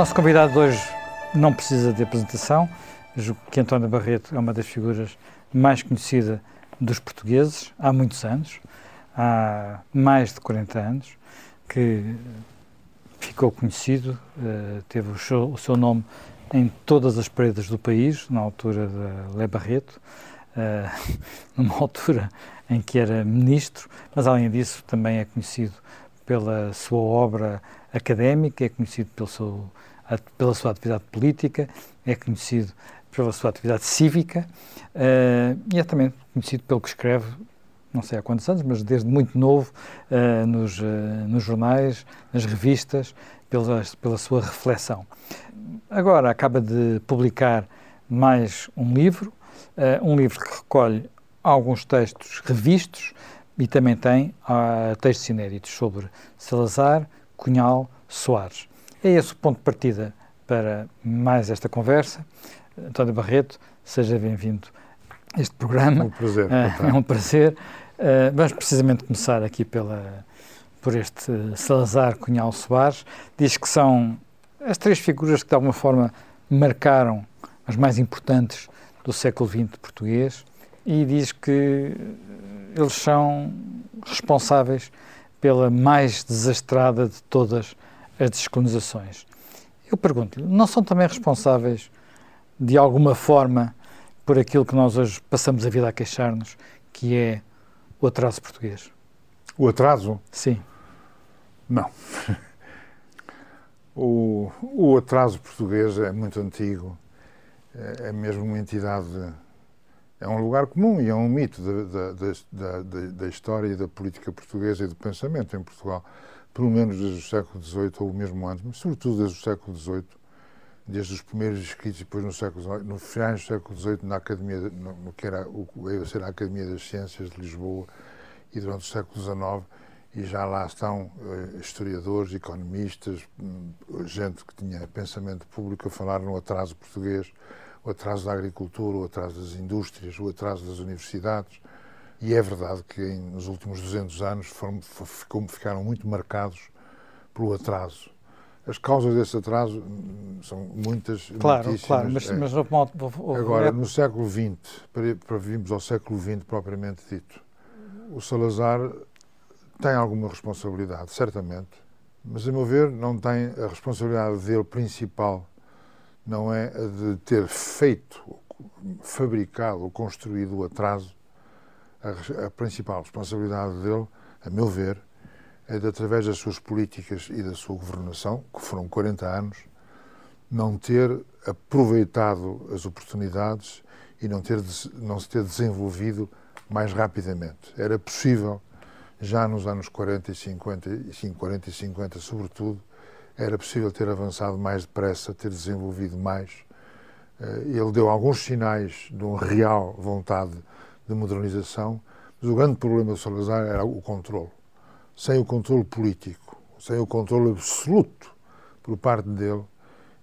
nosso convidado de hoje não precisa de apresentação. Julgo que António Barreto é uma das figuras mais conhecidas dos portugueses há muitos anos, há mais de 40 anos, que ficou conhecido, uh, teve o seu, o seu, nome em todas as paredes do país, na altura de Lé Barreto, uh, numa altura em que era ministro, mas além disso também é conhecido pela sua obra académica, é conhecido pelo seu, pela sua atividade política, é conhecido pela sua atividade cívica uh, e é também conhecido pelo que escreve, não sei há quantos anos, mas desde muito novo, uh, nos, uh, nos jornais, nas revistas, pela, pela sua reflexão. Agora acaba de publicar mais um livro, um livro que recolhe alguns textos revistos e também tem textos inéditos sobre Salazar, Cunhal, Soares. É esse o ponto de partida para mais esta conversa. António Barreto, seja bem-vindo a este programa. É um prazer. Uh, é um prazer. Uh, vamos precisamente começar aqui pela, por este Salazar Cunhal Soares. Diz que são as três figuras que de alguma forma marcaram as mais importantes do século XX português e diz que eles são responsáveis pela mais desastrada de todas as descolonizações. Eu pergunto-lhe, não são também responsáveis, de alguma forma, por aquilo que nós hoje passamos a vida a queixar-nos, que é o atraso português? O atraso? Sim. Não. O, o atraso português é muito antigo, é, é mesmo uma entidade é um lugar comum e é um mito da, da, da, da, história e da política portuguesa e do pensamento em Portugal, pelo menos desde o século XVIII ou mesmo antes, mas sobretudo desde o século XVIII, desde os primeiros escritos e depois no século no finais do século XVIII, na Academia, no, que era o ser a Academia das Ciências de Lisboa e durante o século XIX, e já lá estão uh, historiadores, economistas, um, gente que tinha pensamento público a falar no atraso português o atraso da agricultura, o atraso das indústrias, o atraso das universidades. E é verdade que em, nos últimos 200 anos foram, ficaram muito marcados pelo atraso. As causas desse atraso hum, são muitas, claro, Claro, mas, é. mas houve, houve, Agora, no século XX, para, para virmos ao século XX propriamente dito, o Salazar tem alguma responsabilidade, certamente, mas, a meu ver, não tem a responsabilidade dele principal não é a de ter feito, fabricado ou construído o atraso. A, a, principal responsabilidade dele, a meu ver, é de, através das suas políticas e da sua governação, que foram 40 anos, não ter aproveitado as oportunidades e não, ter, não se ter desenvolvido mais rapidamente. Era possível, já nos anos 40 e 50, e 40 e 50 sobretudo, era possível ter avançado mais depressa, ter desenvolvido mais. Eh, ele deu alguns sinais de uma real vontade de modernização, mas o grande problema do Salazar era o controle. Sem o controle político, sem o controle absoluto por parte dele,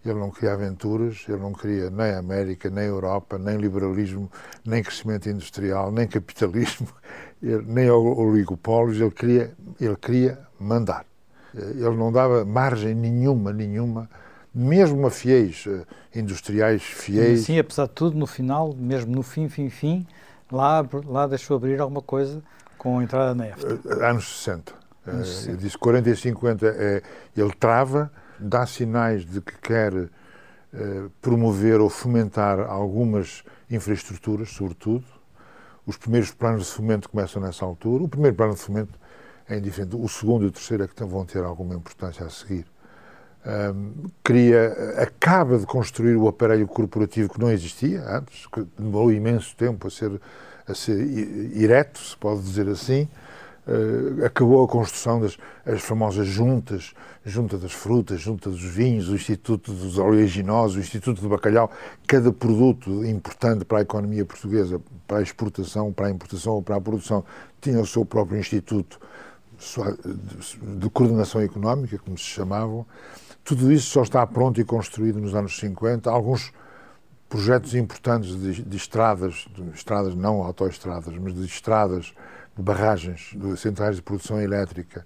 ele não queria aventuras, ele não queria nem América, nem Europa, nem liberalismo, nem crescimento industrial, nem capitalismo, nem oligopólios, ele queria, ele queria mandar. Ele não dava margem nenhuma, nenhuma, mesmo a fiéis, eh, industriais fiéis. Sim, apesar de tudo, no final, mesmo no fim, fim, fim, lá, lá deixou abrir alguma coisa com a entrada na EFTA. Eh, anos 60. Anos 60. Eu disse 40 e 50, é, ele trava, dá sinais de que quer é, promover ou fomentar algumas infraestruturas, sobretudo. Os primeiros planos de fomento começam nessa altura. O primeiro plano de fomento é indiferente. O segundo e o terceiro é que vão ter alguma importância a seguir. Um, queria, acaba de construir o aparelho corporativo que não existia antes, que demorou imenso tempo a ser, a ser ereto, se pode dizer assim. Uh, acabou a construção das as famosas juntas, junta das frutas, junta dos vinhos, o Instituto dos Oleaginosos, o Instituto do Bacalhau. Cada produto importante para a economia portuguesa, para a exportação, para a importação ou para a produção, tinha o seu próprio instituto de coordenação económica, como se chamavam, tudo isso só está pronto e construído nos anos 50. Alguns projetos importantes de, de estradas, de estradas não autoestradas, mas de estradas, de barragens, de centrais de produção elétrica,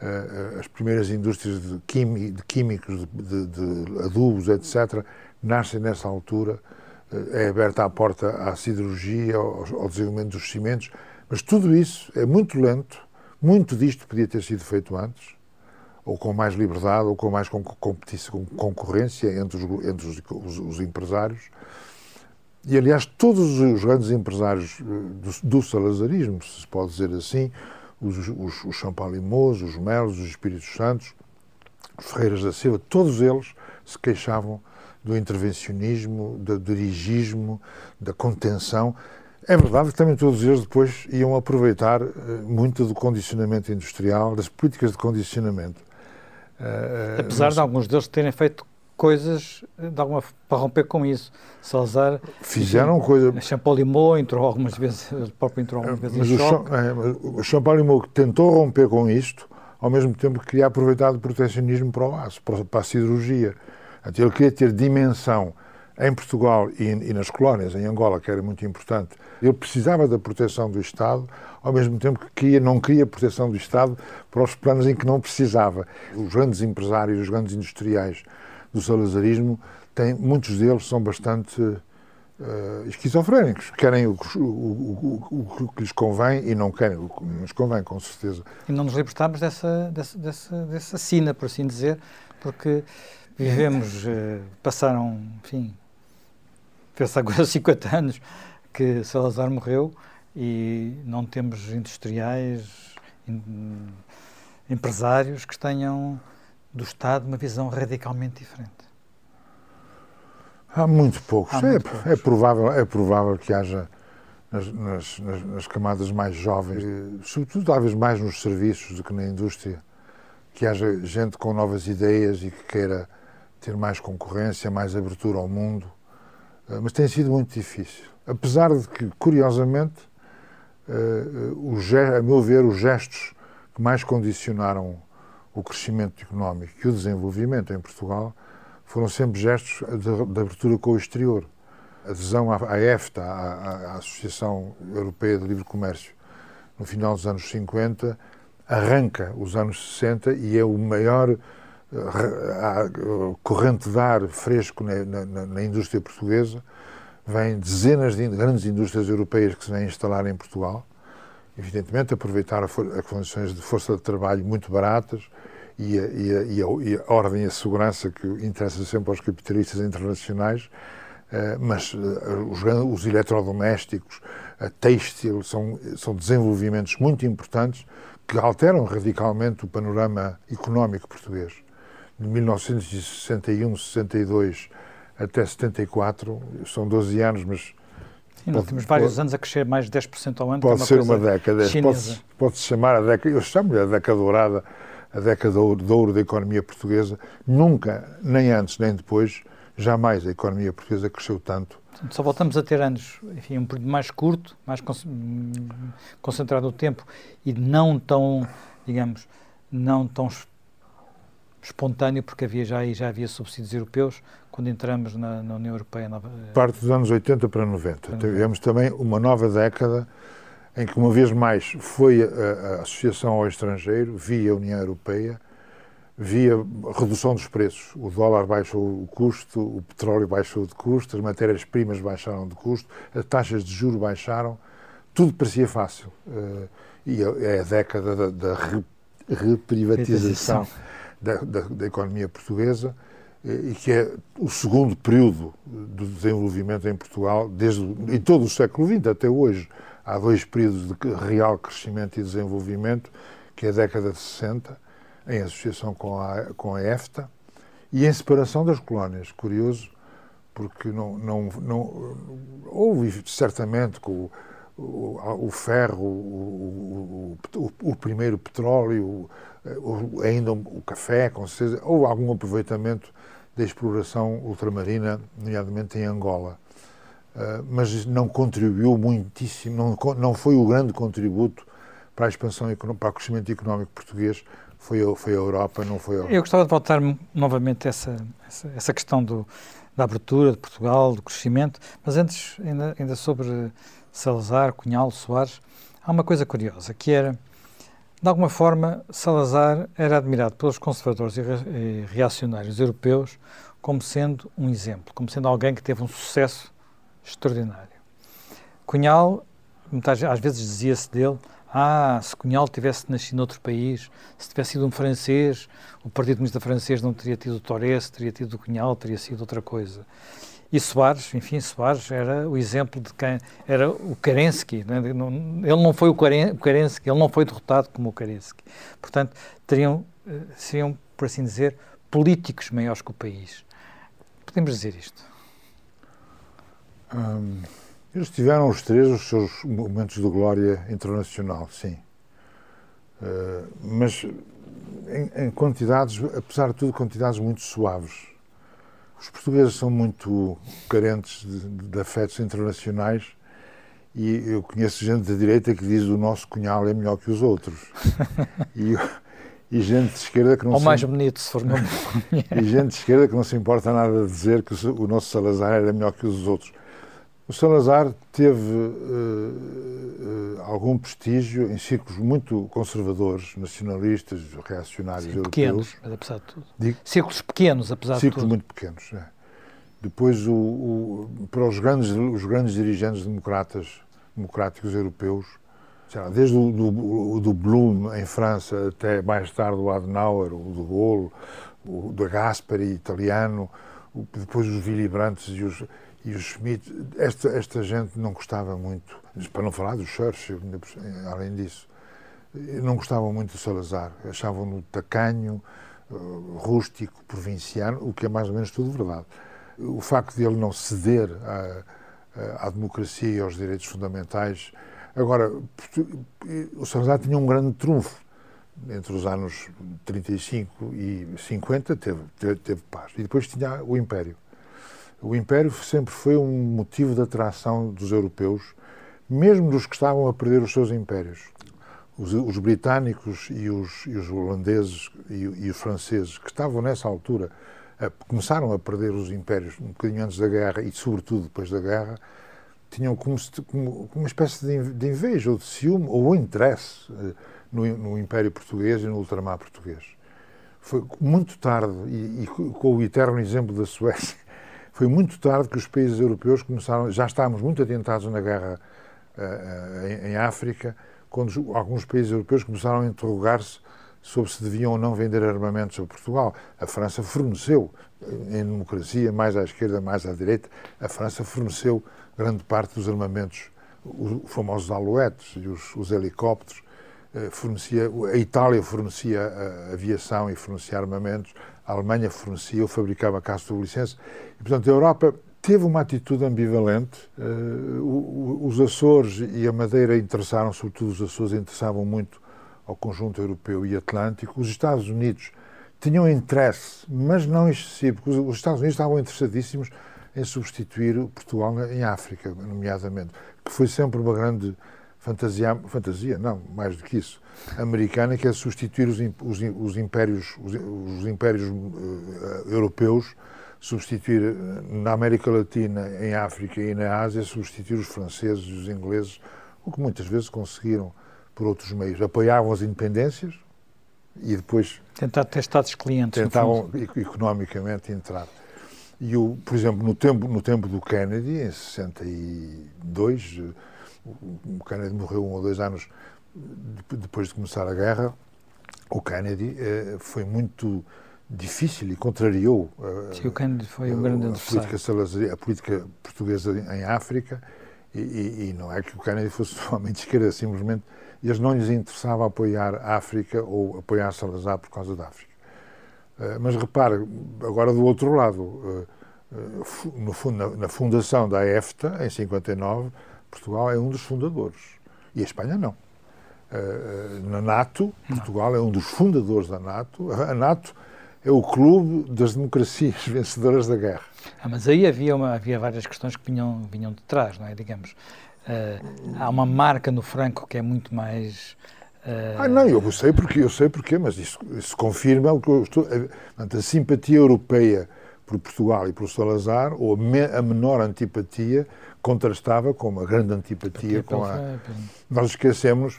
uh, as primeiras indústrias de, químicos, de, de, adubos, etc., nascem nessa altura. Uh, é aberta a porta à siderurgia, ao, ao desenvolvimento dos cimentos, mas tudo isso é muito lento. Muito disto podia ter sido feito antes ou com mais liberdade, ou com mais concorrência entre, os, entre os, os, os, empresários. E, aliás, todos os grandes empresários eh, do, do salazarismo, se pode dizer assim, os, os, os os Melos, os Espíritos Santos, os Ferreiras da Silva, todos eles se queixavam do intervencionismo, do dirigismo, da contenção. É verdade que também todos eles depois iam aproveitar eh, muito do condicionamento industrial, das políticas de condicionamento. Uh, Apesar mas... de alguns deles terem feito coisas de alguma, para romper com isso. Salazar fizeram coisa. Champalimau entrou algumas vezes, o próprio entrou algumas vezes mas em o choque. É, o tentou romper com isto, ao mesmo tempo que queria aproveitar do proteccionismo para o aço, para, para a siderurgia. Então, ele queria ter dimensão em Portugal e, e nas colónias, em Angola, que era muito importante. Ele precisava da proteção do Estado, ao mesmo tempo que queria, não queria proteção do Estado para os planos em que não precisava. Os grandes empresários, os grandes industriais do salazarismo, têm, muitos deles são bastante uh, esquizofrénicos. Querem o, o, o, o, que lhes convém e não querem o que nos convém, com certeza. E não nos libertamos dessa, dessa, dessa, dessa sina, por assim dizer, porque vivemos, uh, passaram, enfim, fez agora 50 anos que Salazar morreu e não temos industriais, empresários que tenham do Estado uma visão radicalmente diferente. Há muito poucos. Há é, muito poucos. é, provável, é provável que haja nas, nas, nas, camadas mais jovens, sobretudo talvez mais nos serviços do que na indústria, que haja gente com novas ideias e que queira ter mais concorrência, mais abertura ao mundo. Eh, mas tem sido muito difícil. Apesar de que, curiosamente, uh, a meu ver, os gestos que mais condicionaram o crescimento económico e o desenvolvimento em Portugal foram sempre gestos de, abertura com o exterior. Adesão à, EFTA, à, Associação Europeia de Livre Comércio, no final dos anos 50, arranca os anos 60 e é o maior corrente de ar fresco na, na, na indústria portuguesa vêm dezenas de grandes indústrias europeias que se vêm instalar em Portugal, evidentemente aproveitar as condições de força de trabalho muito baratas e a, e, a, e, a, e a, ordem e a segurança que interessa sempre aos capitalistas internacionais, uh, mas uh, os, os, eletrodomésticos, a têxtil, são, são desenvolvimentos muito importantes que alteram radicalmente o panorama económico português. De 1961, 62 até 74, são 12 anos, mas. Sim, pode, temos vários pode, anos a crescer mais de 10% ao ano. Pode é ser uma década, pode-se pode chamar a década, eu chamo-lhe a década dourada, a década de ouro, de ouro da economia portuguesa. Nunca, nem antes nem depois, jamais a economia portuguesa cresceu tanto. Só voltamos a ter anos, enfim, um período mais curto, mais concentrado no tempo e não tão, digamos, não tão espontâneo, porque havia já, já havia subsídios europeus quando entramos na, na União Europeia. Nova, eh, Parte dos anos 80 para 90. Para Tivemos também uma nova década em que, uma vez mais, foi a, a Associação ao Estrangeiro, via União Europeia, via redução dos preços. O dólar baixou o custo, o petróleo baixou de custo, as matérias-primas baixaram de custo, as taxas de juros baixaram, tudo parecia fácil. Uh, e é a década da, da reprivatização da, da, da economia portuguesa eh, e que é o segundo período do desenvolvimento em Portugal, desde em todo o século XX até hoje. Há dois períodos de real crescimento e desenvolvimento, que é a década de 60, em associação com a, com a EFTA, e em separação das colónias. Curioso, porque não, não, não houve certamente com o, o, o ferro, o, o, o primeiro petróleo, ainda o café, com certeza, ou algum aproveitamento da exploração ultramarina, nomeadamente em Angola. Uh, mas não contribuiu muitíssimo, não, não foi o grande contributo para a expansão, para o crescimento económico português, foi a, foi a Europa, não foi a Eu gostava de voltar novamente a essa, essa, essa questão do, da abertura de Portugal, do crescimento, mas antes, ainda, ainda sobre Salazar, Cunhal, Soares, há uma coisa curiosa, que era De alguma forma, Salazar era admirado pelos conservadores e reacionários europeus como sendo um exemplo, como sendo alguém que teve um sucesso extraordinário. Cunhal, às vezes dizia-se dele, ah, se Cunhal tivesse nascido noutro país, se tivesse sido um francês, o Partido Comunista Francês não teria tido o Torres, teria tido o Cunhal, teria sido outra coisa. E Soares, enfim, Soares era o exemplo de quem era o Kerensky. Né? Ele não foi o Kerensky, ele não foi derrotado como o Kerensky. Portanto, teriam, eh, seriam, por assim dizer, políticos maiores que o país. Podemos dizer isto? Hum, eles tiveram os três os seus momentos de glória internacional, sim. Uh, mas em, em quantidades, apesar de tudo, quantidades muito suaves os portugueses são muito carentes de, de afetos internacionais e eu conheço gente da direita que diz o nosso cunhal é melhor que os outros. e, e gente de esquerda que não Ou se... mais bonito, se for e gente de esquerda que não se importa nada de dizer que o nosso Salazar era melhor que os outros. O Salazar teve uh, uh, algum prestígio em círculos muito conservadores, nacionalistas, reacionários Sim, europeus. Pequenos, apesar de tudo. Digo, círculos pequenos, apesar círculos de tudo. muito pequenos. É. Depois, o, o, para os grandes, os grandes dirigentes democratas, democráticos europeus, lá, desde o do, do Blum em França até mais tarde o Adenauer, o de Gaulle, o da Gaspari italiano, depois os Willy Brandt e os e o Schmidt, esta, esta gente não gostava muito, para não falar do Churchill, além disso, não gostavam muito do Salazar, achavam-no tacanho, eh, rústico, provinciano, o que é mais ou menos tudo verdade. O facto de ele não ceder à, à democracia e aos direitos fundamentais. Agora, o Salazar tinha um grande trunfo. Entre os anos 35 e 50 teve, teve, teve paz. E depois tinha o Império o Império sempre foi um motivo de atração dos europeus, mesmo dos que estavam a perder os seus impérios. Os, os britânicos e os, e os holandeses e, e, os franceses, que estavam nessa altura, a, começaram a perder os impérios um bocadinho antes da guerra e, sobretudo, depois da guerra, tinham como, como uma espécie de, inveja ou de ciúme ou interesse eh, no, no Império Português e no ultramar português. Foi muito tarde, e, e com o eterno exemplo da Suécia, foi muito tarde que os países europeus começaram, já estávamos muito atentados na guerra uh, em, em, África, quando alguns países europeus começaram a interrogar-se sobre se deviam ou não vender armamentos a Portugal. A França forneceu, em democracia, mais à esquerda, mais à direita, a França forneceu grande parte dos armamentos, os famosos alouetes e os, os helicópteros, fornecia, a Itália fornecia aviação e fornecia armamentos, a Alemanha fornecia ou fabricava carros de licença. E, portanto, a Europa teve uma atitude ambivalente. Uh, os Açores e a Madeira interessaram, sobretudo os Açores, interessavam muito ao conjunto europeu e atlântico. Os Estados Unidos tinham interesse, mas não excessivo, porque os Estados Unidos estavam interessadíssimos em substituir Portugal em África, nomeadamente, que foi sempre uma grande fantasia, fantasia, não, mais do que isso, americana, que é substituir os, os, os impérios, os, os impérios uh, europeus, substituir eh, na América Latina, em África e na Ásia, substituir os franceses e os ingleses, o que muitas vezes conseguiram por outros meios. Apoiavam as independências e depois... Tentar ter estados clientes, Tentavam economicamente entrar. E, o, por exemplo, no tempo, no tempo do Kennedy, em 62 o Kennedy morreu um ou dois anos depois de começar a guerra. O Kennedy eh, foi muito difícil e contrariou eh, Sim, o Kennedy foi um grande a, política a política portuguesa em África e, e, e, não é que o Kennedy fosse somente esquerda, simplesmente eles não lhes interessava apoiar a África ou apoiar Salazar por causa da África. Uh, mas repare, agora do outro lado, uh, uh, no, na, na fundação da EFTA, em 59, Portugal é um dos fundadores. E a Espanha não. Uh, na NATO, Portugal é um dos fundadores da NATO. A NATO é o clube das democracias vencedoras da guerra. Ah, mas aí havia, uma, havia várias questões que vinham, vinham de trás, não é? Digamos, uh, há uma marca no Franco que é muito mais... Uh... Ah, não, eu sei porque, eu sei porque, mas isso, isso confirma o que eu estou... A, a simpatia europeia por Portugal e por Salazar, ou a, me, a menor antipatia, contrastava com uma grande antipatia com a. Nós esquecemos,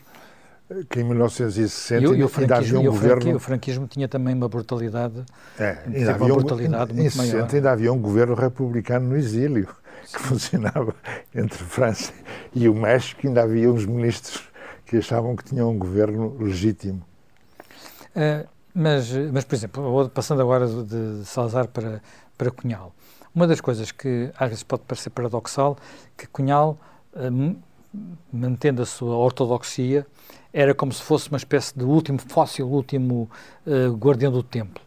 que em 1960 e, e o ainda havia um o governo... o franquismo tinha também uma brutalidade, é, ainda havia uma brutalidade um, muito em 60 maior. ainda havia um governo republicano no exílio, que funcionava entre França e o México, ainda havia uns ministros que achavam que tinham um governo legítimo. Uh, mas, mas, por exemplo, passando agora de, de Salazar para, para Cunhal, uma das coisas que às vezes pode parecer paradoxal, que Cunhal, uh, mantendo a sua ortodoxia, era como se fosse uma espécie de último fóssil, último uh, guardião do templo.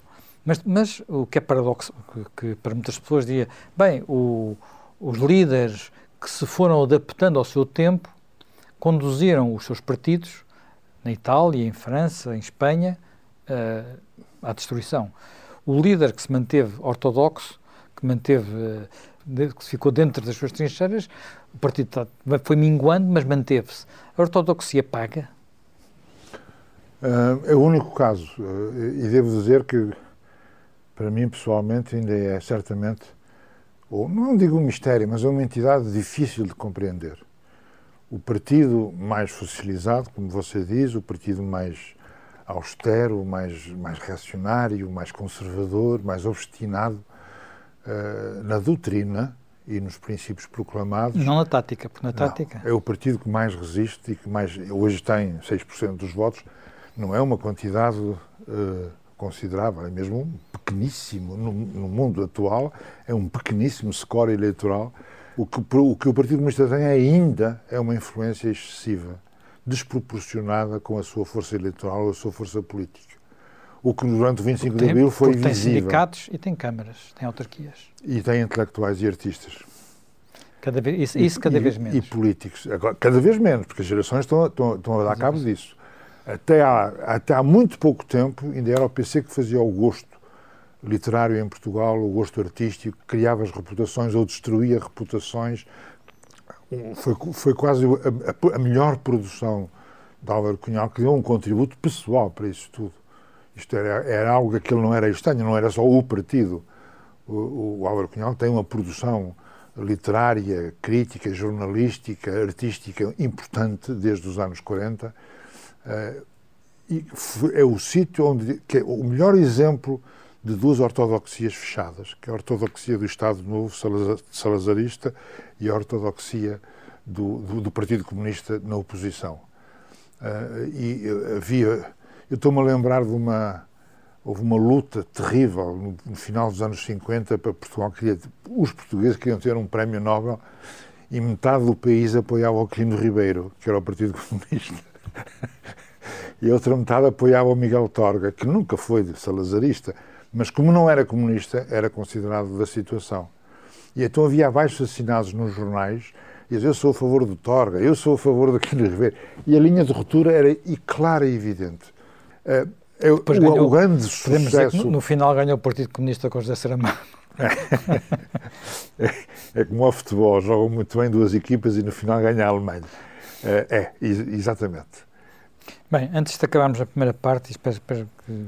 Mas, mas o que é paradoxo, que, que para muitas pessoas dizia, bem, o, os líderes que se foram adaptando ao seu tempo conduziram os seus partidos na Itália, em França, em Espanha, uh, à destruição. O líder que se manteve ortodoxo, que manteve, que ficou dentro das suas trincheiras, o partido foi minguando, mas manteve-se. A ortodoxia paga? Uh, é o único caso. Uh, e devo dizer que, para mim pessoalmente, ainda é certamente, ou não digo um mistério, mas é uma entidade difícil de compreender. O partido mais fossilizado, como você diz, o partido mais austero, mais, mais reacionário, mais conservador, mais obstinado uh, na doutrina e nos princípios proclamados. Não na tática, porque na tática. Não, é o partido que mais resiste e que mais hoje tem 6% dos votos não é uma quantidade uh, considerável, é mesmo um pequeníssimo, no, no, mundo atual, é um pequeníssimo score eleitoral. O que, o que o Partido Comunista tem ainda é uma influência excessiva, desproporcionada com a sua força eleitoral, a sua força política. O que durante o 25 tem, de Abril foi tem visível. Tem sindicatos e tem câmaras, tem autarquias. E tem intelectuais e artistas. Cada vez, isso, isso cada e, vez menos. E políticos. Agora, cada vez menos, porque as gerações estão, estão, estão a dar cabo disso. Até há, até há muito pouco tempo, ainda era o PC que fazia o gosto literário em Portugal, o gosto artístico, criava as reputações ou destruía reputações. Foi, foi quase a, a melhor produção de Álvaro Cunhal, que deu um contributo pessoal para isso tudo. Isto era, era algo que ele não era estranho, não era só o partido. O, o Álvaro Cunhal tem uma produção literária, crítica, jornalística, artística importante desde os anos 40 Uh, e é o sítio onde que é o melhor exemplo de duas ortodoxias fechadas, que é a ortodoxia do Estado Novo salazarista e a ortodoxia do, do, do Partido Comunista na oposição. Uh, e havia, eu estou-me a lembrar de uma houve uma luta terrível no, no, final dos anos 50 para Portugal queria os portugueses queriam ter um prémio Nobel e metade do país apoiava o Quirino Ribeiro, que era o Partido Comunista e a outra metade apoiava o Miguel Torga, que nunca foi salazarista, mas como não era comunista, era considerado da situação. E então havia abaixo assinados nos jornais, e eu sou a favor do Torga, eu sou a favor daquele Ribeiro. E a linha de ruptura era e clara e evidente. Uh, é, o, ganhou, o, grande sucesso... No, no, final ganhou o Partido Comunista com José Saramago. é, é, como ao futebol, jogam muito bem duas equipas e no final ganha a Alemanha. É, é exatamente. Bem, antes de acabarmos a primeira parte, espero, espero que.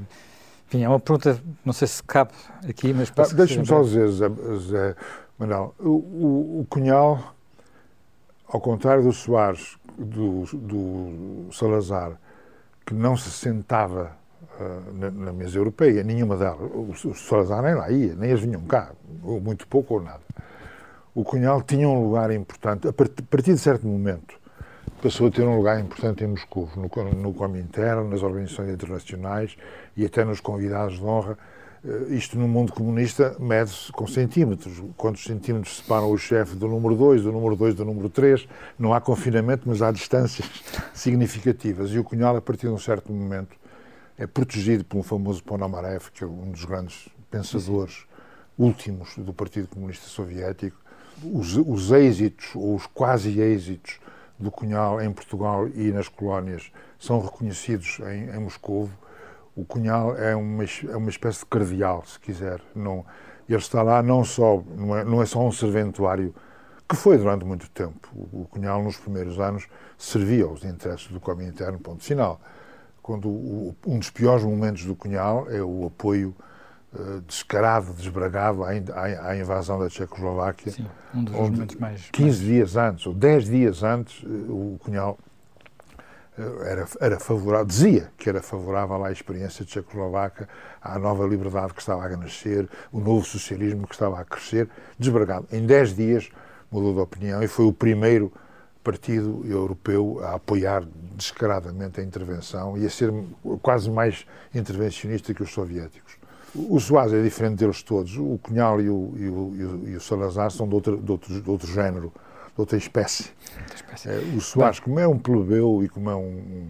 Enfim, é uma pergunta, não sei se cabe aqui, mas. Ah, Deixa-me só dizer, Zé, Zé Manuel, o, o, o, Cunhal, ao contrário do Soares, do, do Salazar, que não se sentava uh, na, na, mesa europeia, nenhuma delas, o, o Salazar nem lá ia, nem eles vinham cá, ou muito pouco ou nada. O Cunhal tinha um lugar importante, a partir de certo momento passou a ter um lugar importante em Moscou, no, no Comintern, nas organizações internacionais e até nos convidados de honra. Uh, isto no mundo comunista mede-se com centímetros. Quantos centímetros separam o chefe do número 2, do número 2 do número 3? Não há confinamento, mas há distâncias significativas. E o Cunhal, a partir de um certo momento, é protegido um famoso Ponomarev, que é um dos grandes pensadores últimos do Partido Comunista Soviético. Os, os êxitos, ou os quase êxitos, do Cunhal em Portugal e nas colónias são reconhecidos em, em Moscou. O Cunhal é uma, é uma espécie de cardeal, se quiser. Não, ele está lá não só, não é, não é só um serventuário, que foi durante muito tempo. O, o Cunhal, nos primeiros anos, servia aos interesses do Comintern, ponto final. Quando o, um dos piores momentos do Cunhal é o apoio uh, descarado, desbragado à, à, à, invasão da Tchecoslováquia. Sim, um dos momentos mais... 15 mais... dias antes, ou 10 dias antes, uh, o Cunhal era, era favorável, dizia que era favorável à experiência de Checoslovaca, à nova liberdade que estava a nascer, o novo socialismo que estava a crescer, desbragado. Em 10 dias mudou de opinião e foi o primeiro partido europeu a apoiar descaradamente a intervenção e a ser quase mais intervencionista que os soviéticos. O Soares é diferente deles todos. O Cunhal e o, e o, e o Salazar são de outro, de, outro, de outro género, de outra espécie. espécie. É, o Soares, como é um plebeu e como é um,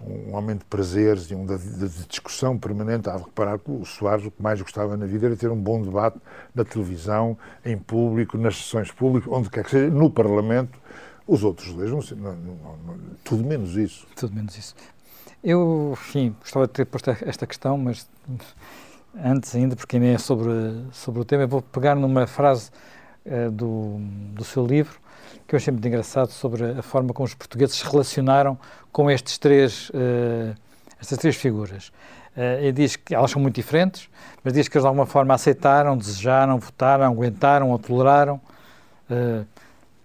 um homem de prazeres e um de, de, discussão permanente, há de reparar que o Soares o que mais gostava na vida era ter um bom debate na televisão, em público, nas sessões públicas, onde quer que seja, no Parlamento. Os outros dois, não, não, não, tudo menos isso. Tudo menos isso. Eu, enfim, gostava de ter posto esta questão, mas antes ainda, porque nem é sobre, sobre o tema, eu vou pegar numa frase uh, do, do seu livro, que eu achei muito engraçado, sobre a forma como os portugueses se relacionaram com estes três, uh, estas três figuras. Uh, diz que elas são muito diferentes, mas diz que eles de alguma forma aceitaram, desejaram, votaram, aguentaram ou toleraram uh,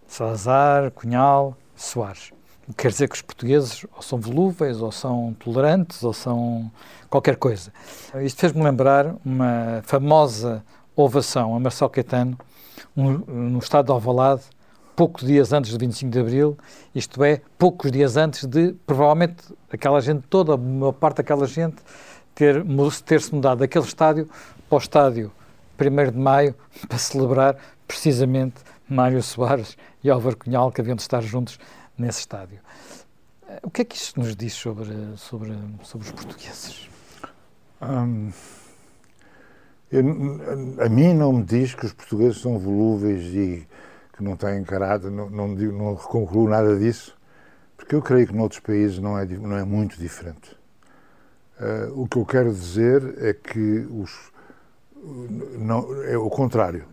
Salazar, Cunhal, Soares. Quer dizer que os portugueses ou são volúveis, ou são tolerantes, ou são qualquer coisa. Isto fez-me lembrar uma famosa ovação a Marcelo Caetano, um, no estado de Alvalade, poucos dias antes do 25 de Abril, isto é, poucos dias antes de, provavelmente, aquela gente toda, a maior parte daquela gente, ter, ter-se mudado daquele estádio para o estádio 1 de Maio, para celebrar precisamente Mário Soares e Álvaro Cunhal, que haviam de estar juntos nesse estádio. Eh, o que é que isto nos diz sobre, sobre, sobre os portugueses? Hum, eu, a mim não me diz que os portugueses são volúveis e que não têm caráter, não, não, não concluo nada disso, porque eu creio que noutros países não é, não é muito diferente. Uh, o que eu quero dizer é que os, não, é o contrário.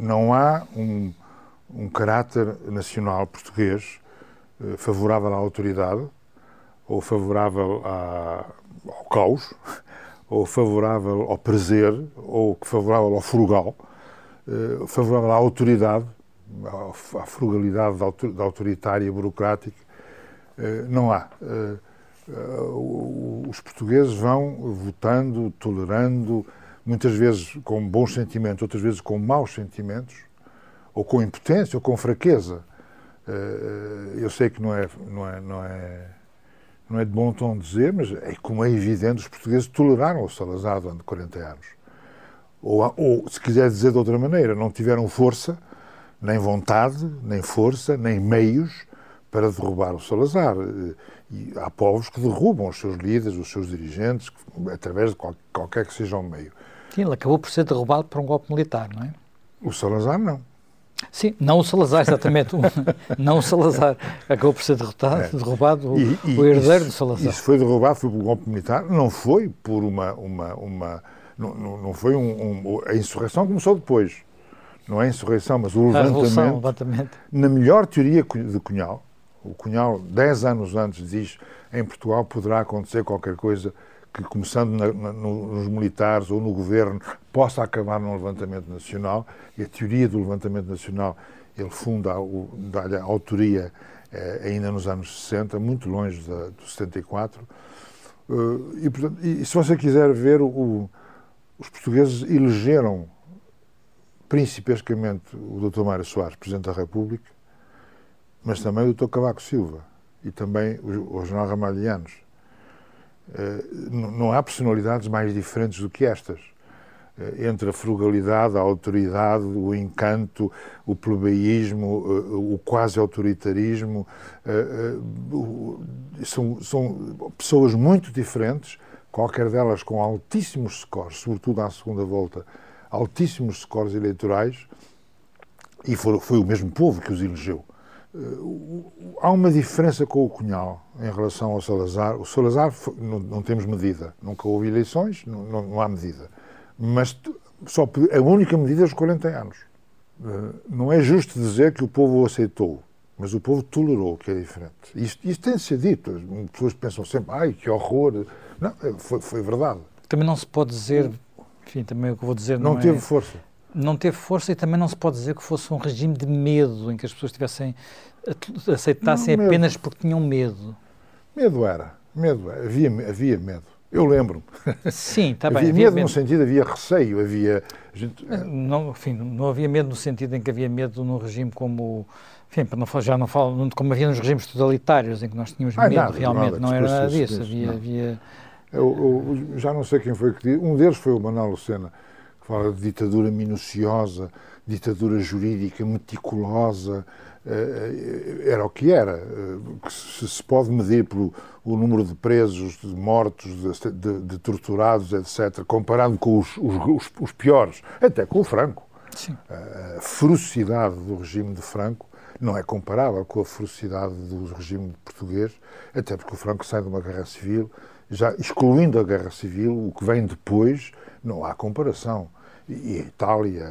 Não há um, um caráter nacional português uh, favorável à autoridade, ou favorável à, ao caos, ou favorável ao prazer, ou favorável ao frugal, uh, favorável à autoridade, à frugalidade da autoritária burocrática, eh, não há. Eh, eh, os portugueses vão votando, tolerando, muitas vezes com bons sentimentos, outras vezes com maus sentimentos, ou com impotência, ou com fraqueza. Eu sei que não é, não é, não é, não é de bom tom dizer, mas é como é evidente, os portugueses toleraram o Salazar durante 40 anos. Ou, ou, se quiser dizer de outra maneira, não tiveram força nem vontade, nem força, nem meios para derrubar o Salazar. E há povos que derrubam os seus líderes, os seus dirigentes, através de qualquer que seja o meio. Sim, ele acabou por ser derrubado por um golpe militar, não é? O Salazar não. Sim, não o Salazar, exatamente. não o Salazar. Acabou por ser derrotado, é. derrubado e, e, o herdeiro do Salazar. Isso foi derrubado foi por um golpe militar, não foi por uma. uma, uma não, não foi um, um, A insurreição começou depois não é a insurreição, mas o levantamento, levantamento, na melhor teoria de Cunhal, o Cunhal, dez anos antes, diz em Portugal poderá acontecer qualquer coisa que, começando na, na, nos militares ou no governo, possa acabar num levantamento nacional. E a teoria do levantamento nacional, ele funda, dá-lhe a autoria eh, ainda nos anos 60, muito longe da, do 74. Uh, e, portanto, e, se você quiser ver, o, os portugueses elegeram principescamente o Dr. Mário Soares, Presidente da República, mas também o Dr. Cavaco Silva e também o, o General Ramalhianos. Uh, não há personalidades mais diferentes do que estas. Uh, entre a frugalidade, a autoridade, o encanto, o plebeísmo, uh, o quase autoritarismo, são, são pessoas muito diferentes, qualquer delas com altíssimos scores, sobretudo à segunda volta, altíssimos scores eleitorais e foi, foi o mesmo povo que os elegeu. Uh, há uma diferença com o Cunhal em relação ao Salazar. O Salazar foi, não, não, temos medida, nunca houve eleições, não, não, não há medida. Mas só a única medida é os 40 anos. Uh, não é justo dizer que o povo o aceitou, mas o povo tolerou, que é diferente. Isto, isto tem de ser dito. As pessoas pensam sempre, ai, que horror. Não, foi, foi verdade. Também não se pode dizer enfim, também o que vou dizer não, não teve é, força. Não teve força e também não se pode dizer que fosse um regime de medo, em que as pessoas tivessem aceitassem apenas porque tinham medo. Medo era. Medo era. Havia, havia medo. Eu lembro-me. Sim, está bem. Havia medo, medo no sentido, havia receio, havia... Gente... Não, enfim, não havia medo no sentido em que havia medo num regime como... Enfim, para não já não falo como havia nos regimes totalitários, em que nós tínhamos medo nada, realmente, nada, não era nada disso. Disso, havia, havia... Eu, eu, já não sei quem foi que disse, um deles foi o Manuel Lucena, que fala de ditadura minuciosa, ditadura jurídica meticulosa, eh, era o que era. Eh, se se pode medir pelo o número de presos, de mortos, de, de, de torturados, etc., comparado com os, os, os, piores, até com o Franco. Sim. A ferocidade do regime de Franco não é comparável com a ferocidade do regime português, até porque o Franco sai de uma guerra civil, já excluindo a guerra civil, o que vem depois, não há comparação e a Itália,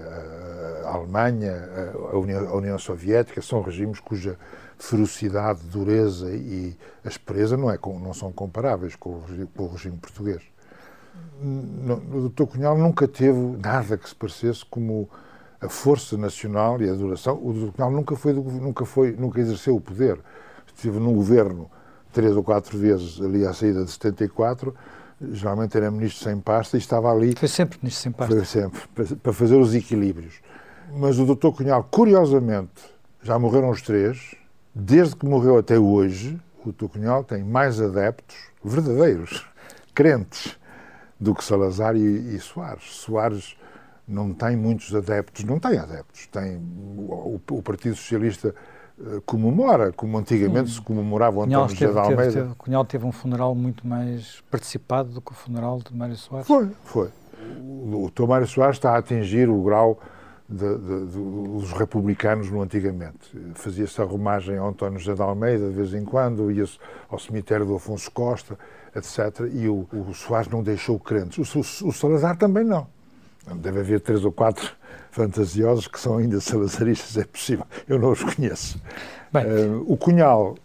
a Alemanha, a União, a União Soviética são regimes cuja ferocidade, dureza e aspereza não, é, não são comparáveis com o, regime, com o regime português. O Dr. Cunhal nunca teve nada que se parecesse como a força nacional e a duração. O Dr. Cunhal nunca foi, nunca foi, nunca exerceu o poder. Esteve num governo três ou quatro vezes ali à saída de 74 geralmente era ministro sem pasta e estava ali. Foi sempre ministro sem pasta. Foi sempre, para fazer os equilíbrios. Mas o doutor Cunhal, curiosamente, já morreram os três, desde que morreu até hoje, o doutor Cunhal tem mais adeptos verdadeiros, crentes, do que Salazar e, e Soares. Soares não tem muitos adeptos, não tem adeptos. Tem o, o Partido Socialista comemora, como antigamente se comemorava o António José de Almeida. Teve, Cunhal teve um funeral muito mais participado do que o funeral de Mário Soares. Foi, foi. O, o Tomário Soares está a atingir o grau de, de, de, dos republicanos no antigamente. Fazia-se a romagem ao António José de Almeida de vez em quando, ia-se ao cemitério do Afonso Costa, etc. E o, o Soares não deixou crentes. O, o, o Salazar também não. Deve haver três ou quatro fantasiosos que são ainda salazaristas, é possível. Eu não os conheço. Uh, o Cunhal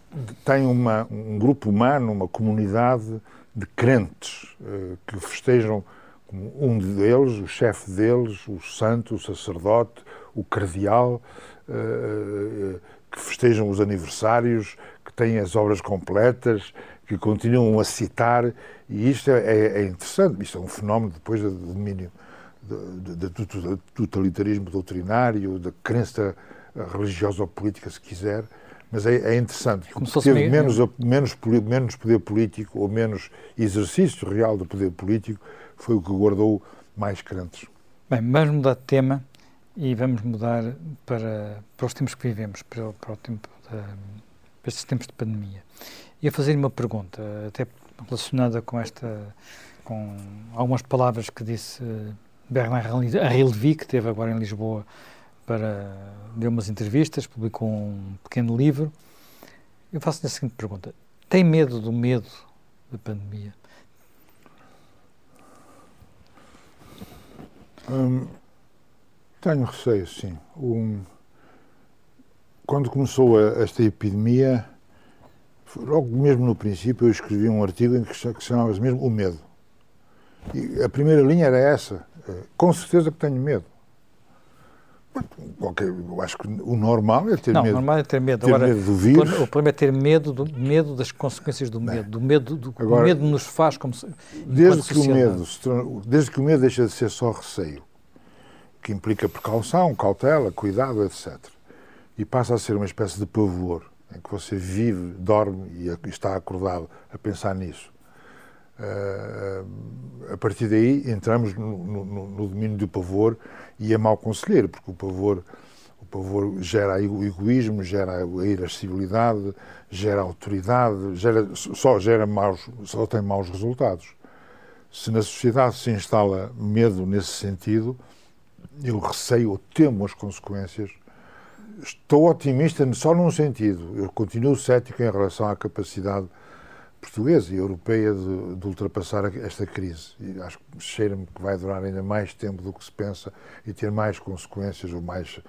tem uma, um grupo humano, uma comunidade de crentes uh, que festejam um deles, o chefe deles, o santo, o sacerdote, o cardeal, uh, que festejam os aniversários, que têm as obras completas, que continuam a citar, e isto é, é, é interessante, isto é um fenómeno depois do domínio do totalitarismo doutrinário, da crença religiosa ou política, se quiser, mas é, é interessante. Como que teve menos, menos, menos poder político ou menos exercício real do poder político foi o que guardou mais crentes. Bem, vamos mudar de tema e vamos mudar para, para os tempos que vivemos, para, para, o tempo da, para estes tempos de pandemia. E a fazer uma pergunta, até relacionada com esta, com algumas palavras que disse Bernard Henri que esteve agora em Lisboa para deu umas entrevistas, publicou um pequeno livro. Eu faço-lhe a seguinte pergunta: tem medo do medo da pandemia? Hum, tenho receio, sim. Um, quando começou a, esta epidemia, logo mesmo no princípio, eu escrevi um artigo em que, que chamava-se mesmo O Medo. E a primeira linha era essa. Com certeza que tenho medo. Qualquer, eu acho que o normal é ter não, medo. Não, normal é ter medo. Ter agora, medo do vírus. O problema é ter medo, do, medo das consequências do medo. Do medo do agora, o medo nos faz como se, desde que o medo Desde que o medo deixa de ser só receio, que implica precaução, cautela, cuidado, etc. E passa a ser uma espécie de pavor, em que você vive, dorme e está acordado a pensar nisso Uh, a partir daí entramos no, no, no, domínio do pavor e é mau conselheiro, porque o pavor, o pavor gera o egoísmo, gera a irascibilidade, gera autoridade, gera, só gera maus, só tem maus resultados. Se na sociedade se instala medo nesse sentido, eu receio ou temo as consequências. Estou otimista só num sentido. Eu continuo cético em relação à capacidade portuguesa e europeia de, de, ultrapassar esta crise. E acho que cheira-me que vai durar ainda mais tempo do que se pensa e ter mais consequências ou mais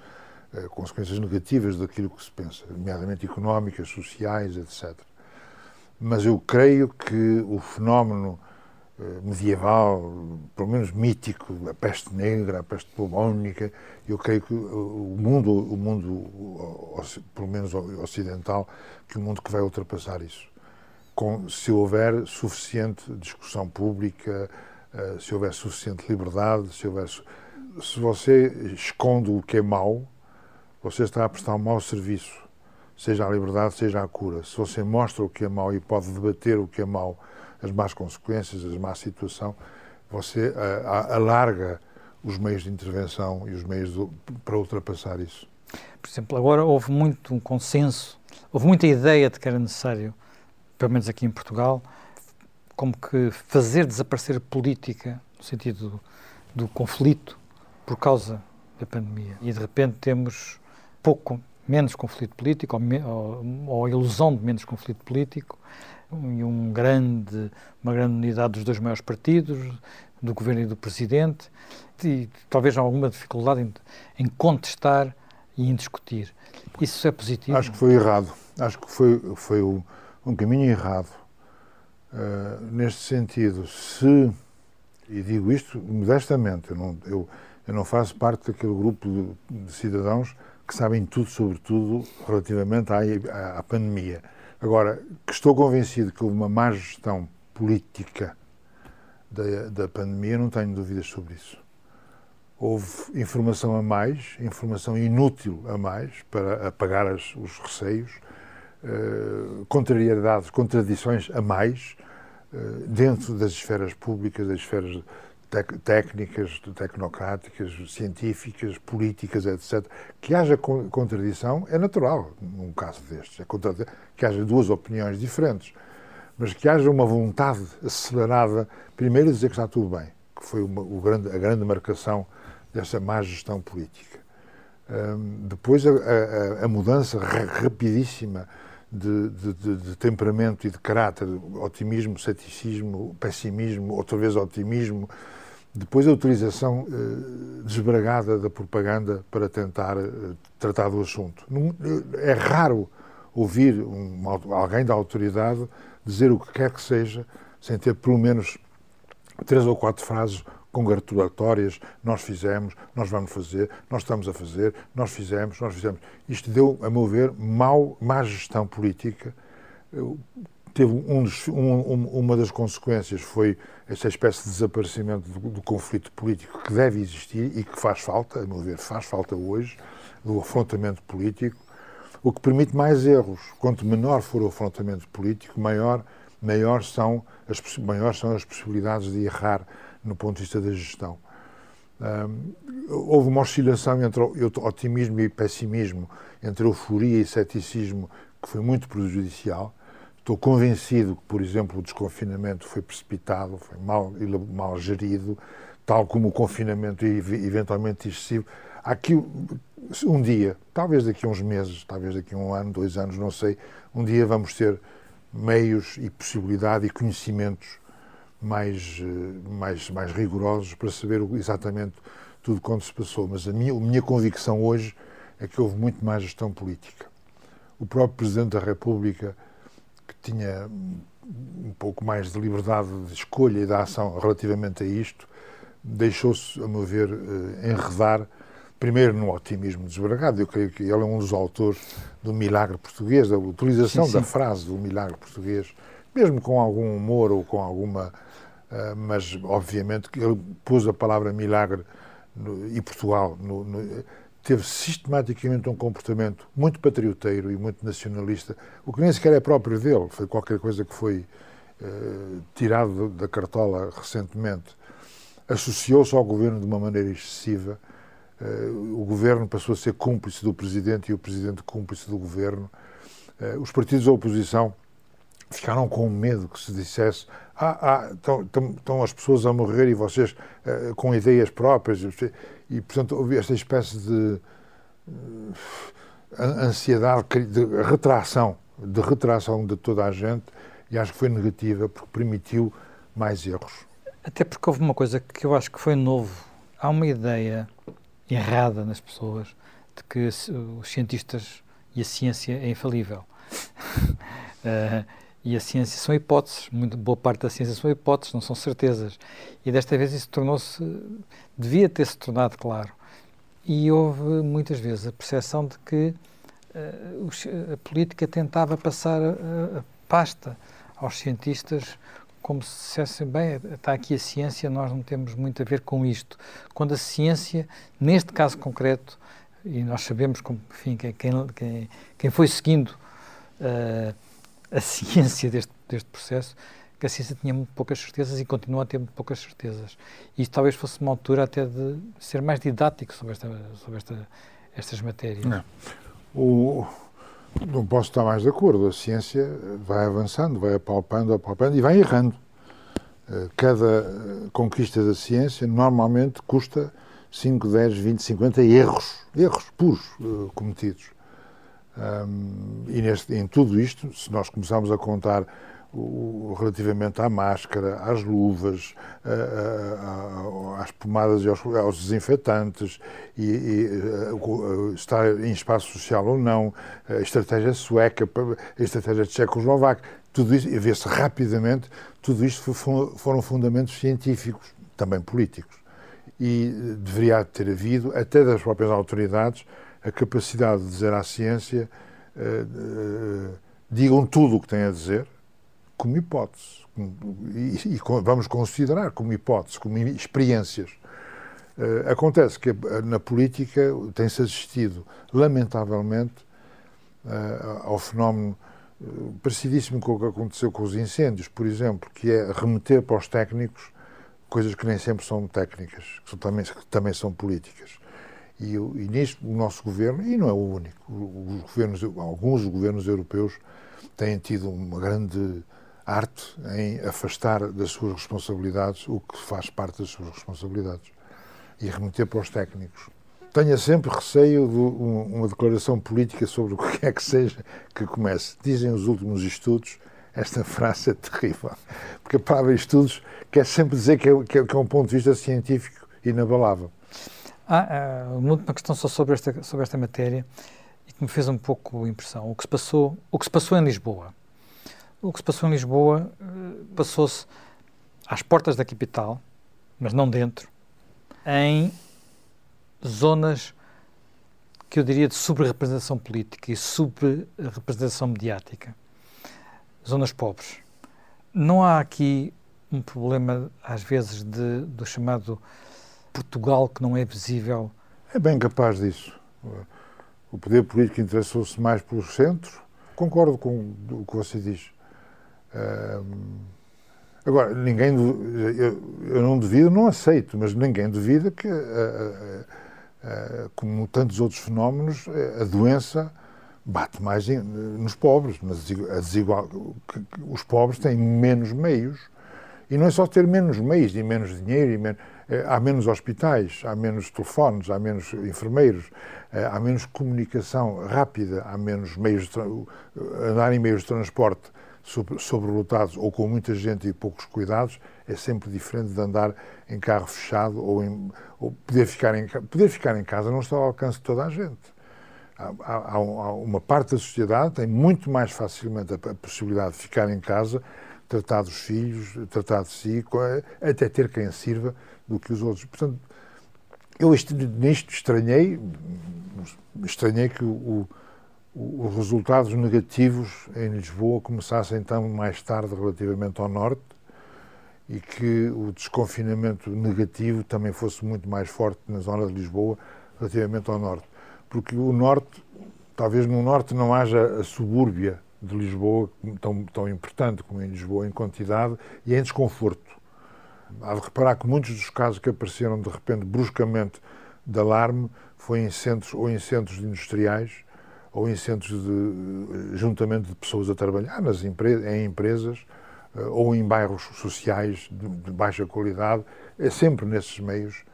uh, consequências negativas daquilo que se pensa, nomeadamente económicas, sociais, etc. Mas eu creio que o fenómeno uh, medieval, pelo menos mítico, a peste negra, a peste bubónica, eu creio que o mundo, o mundo, pelo menos ocidental, que o mundo que vai ultrapassar isso com, se houver suficiente discussão pública, uh, se houver suficiente liberdade, se houver. Se você esconde o que é mau, você está a prestar um mau serviço, seja à liberdade, seja à cura. Se você mostra o que é mau e pode debater o que é mau, as más consequências, as más situação, você uh, alarga os meios de intervenção e os meios para ultrapassar isso. Por exemplo, agora houve muito um consenso, houve muita ideia de que era necessário, pelo menos aqui em Portugal, como que fazer desaparecer política, no sentido do, do conflito, por causa da pandemia. E de repente temos pouco menos conflito político, ou, ou, ou ilusão de menos conflito político, e um grande, uma grande unidade dos dois maiores partidos, do governo e do presidente, e talvez alguma dificuldade em, em contestar e em discutir. Isso é positivo? Acho que foi errado. Acho que foi, foi um, um caminho errado. Uh, neste sentido, se, e digo isto modestamente, eu não, eu, eu não faço parte daquele grupo de, de cidadãos que sabem tudo sobre tudo relativamente à, à, à pandemia. Agora, que estou convencido que houve uma má gestão política da, da pandemia, não tenho dúvidas sobre isso houve informação a mais, informação inútil a mais para apagar as, os receios, uh, contrariedades, contradições a mais uh, dentro das esferas públicas, das esferas tec técnicas, tecnocráticas, científicas, políticas, etc. Que haja contradição é natural num caso destes, é que haja duas opiniões diferentes, mas que haja uma vontade acelerada, primeiro dizer que está tudo bem, que foi uma, grande, a grande marcação dessa má gestão política. Um, depois a, a, a, mudança rapidíssima de, de, de, de, temperamento e de caráter, otimismo, ceticismo, pessimismo, outra vez otimismo, depois a utilização uh, desbragada da propaganda para tentar uh, tratar do assunto. Não, é raro ouvir um, alguém da autoridade dizer o que quer que seja sem ter pelo menos três ou quatro frases congratulatórias, nós fizemos, nós vamos fazer, nós estamos a fazer, nós fizemos, nós fizemos. Isto deu, a meu ver, mau, má gestão política. Teve um um, uma das consequências foi essa espécie de desaparecimento do, do, conflito político que deve existir e que faz falta, a meu ver, faz falta hoje, do afrontamento político, o que permite mais erros. Quanto menor for o afrontamento político, maior, maior são as, maiores são as possibilidades de errar no ponto de vista da gestão. Um, houve uma oscilação entre otimismo e pessimismo, entre euforia e ceticismo, que foi muito prejudicial. Estou convencido que, por exemplo, o desconfinamento foi precipitado, foi mal, mal gerido, tal como o confinamento eventualmente excessivo. Aqui, um dia, talvez daqui a uns meses, talvez daqui a um ano, dois anos, não sei, um dia vamos ter meios e possibilidade e conhecimentos mais, eh, mais, mais rigorosos para saber exatamente tudo quanto se passou. Mas a minha, a minha convicção hoje é que houve muito mais gestão política. O próprio Presidente da República, que tinha um pouco mais de liberdade de escolha e de ação relativamente a isto, deixou-se, a meu ver, eh, enredar, primeiro no otimismo desbragado. Eu creio que ele é um dos autores do milagre português, da utilização sim, sim. da frase do milagre português, mesmo com algum humor ou com alguma mas obviamente que ele pôs a palavra milagre no, e Portugal no, no, teve sistematicamente um comportamento muito patrioteiro e muito nacionalista, o que nem sequer é próprio dele, foi qualquer coisa que foi uh, tirado da cartola recentemente. Associou-se ao governo de uma maneira excessiva. Uh, o governo passou a ser cúmplice do presidente e o presidente cúmplice do governo. Uh, os partidos da oposição ficaram com medo que se dissesse ah, ah estão, estão, as pessoas a morrer e vocês uh, com ideias próprias e, portanto, houve esta espécie de uh, ansiedade, de retração, de retração de toda a gente e acho que foi negativa porque permitiu mais erros. Até porque houve uma coisa que eu acho que foi novo. Há uma ideia errada nas pessoas de que os cientistas e a ciência é infalível. uh, E a ciência são hipóteses, muito boa parte da ciência são hipóteses, não são certezas. E desta vez isso tornou-se, devia ter-se tornado claro. E houve muitas vezes a percepção de que uh, a política tentava passar a, a pasta aos cientistas como se dissessem, bem, está aqui a ciência, nós não temos muito a ver com isto. Quando a ciência, neste caso concreto, e nós sabemos, como, enfim, quem, quem, quem foi seguindo uh, a ciência deste, deste processo, que a ciência tinha muito poucas certezas e continua a ter muito poucas certezas. E isto talvez fosse uma altura até de ser mais didático sobre, esta, sobre esta, estas matérias. Não. O, não posso estar mais de acordo. A ciência vai avançando, vai apalpando, apalpando e vai errando. Eh, cada eh, conquista da ciência normalmente custa 5, 10, 20, 50 erros, erros puros uh, cometidos. Um, e neste, em tudo isto, se nós começarmos a contar o, relativamente à máscara, às luvas, a, a, a, às pomadas e aos, aos desinfetantes, e, e a, estar em espaço social ou não, a estratégia sueca, a estratégia tchecoslovaca, tudo isso, e vê-se rapidamente, tudo isto foram fundamentos científicos, também políticos. E deveria ter havido, até das próprias autoridades, a capacidade de dizer à ciência uh, uh, digam tudo o que têm a dizer, como hipótese. E, e, vamos considerar como hipótese, como experiências. Uh, acontece que na política tem-se assistido, lamentavelmente, ao fenómeno parecidíssimo com o que aconteceu com os incêndios, por exemplo, que é remeter para os técnicos coisas que nem sempre são técnicas, que, são, também, que também são políticas. E, e nisto o nosso governo, e não é o único, os governos, alguns governos europeus têm tido uma grande arte em afastar das suas responsabilidades o que faz parte das suas responsabilidades e remeter para os técnicos. Tenha sempre receio de uma declaração política sobre o que quer que seja que comece. Dizem os últimos estudos, esta frase é terrível, porque a palavra estudos quer sempre dizer que é, que é, que é um ponto de vista científico inabalável. Há ah, uma última questão só sobre esta, sobre esta matéria e que me fez um pouco impressão. O que se passou, o que se passou em Lisboa o que se passou em Lisboa eh, passou-se às portas da capital, mas não dentro, em zonas que eu diria de subrepresentação política e subrepresentação mediática. Zonas pobres. Não há aqui um problema, às vezes, de, do chamado Portugal que não é visível? É bem capaz disso. O poder político interessou-se mais pelo centro. Concordo com o que você diz agora, ninguém, eu, eu, não duvido, não aceito, mas ninguém duvida que, como tantos outros fenómenos, a doença bate mais nos pobres. A desigual, os pobres têm menos meios. E não é só ter menos meios e menos dinheiro, e menos, há menos hospitais, há menos telefones, há menos enfermeiros, é, há menos comunicação rápida, há menos meios de andar em meios de transporte sobrelotados ou com muita gente e poucos cuidados é sempre diferente de andar em carro fechado ou, em, ou poder, ficar em, poder ficar em casa não está ao alcance de toda a gente. Há, há, há uma parte da sociedade tem muito mais facilmente a, possibilidade de ficar em casa, tratar dos filhos, tratar de si, até ter quem sirva do que os outros. Portanto, eu nisto estranhei, estranhei que o os resultados negativos em Lisboa começassem então mais tarde relativamente ao norte e que o desconfinamento negativo também fosse muito mais forte na zona de Lisboa relativamente ao norte. Porque o norte, talvez no norte não haja a subúrbia de Lisboa tão, tão importante como em Lisboa em quantidade e em desconforto. Há de reparar que muitos dos casos que apareceram de repente bruscamente de alarme foi em centros ou em centros industriais ou em centros de juntamento de pessoas a trabalhar nas empre em empresas eh, ou em bairros sociais de, de, baixa qualidade, é sempre nesses meios.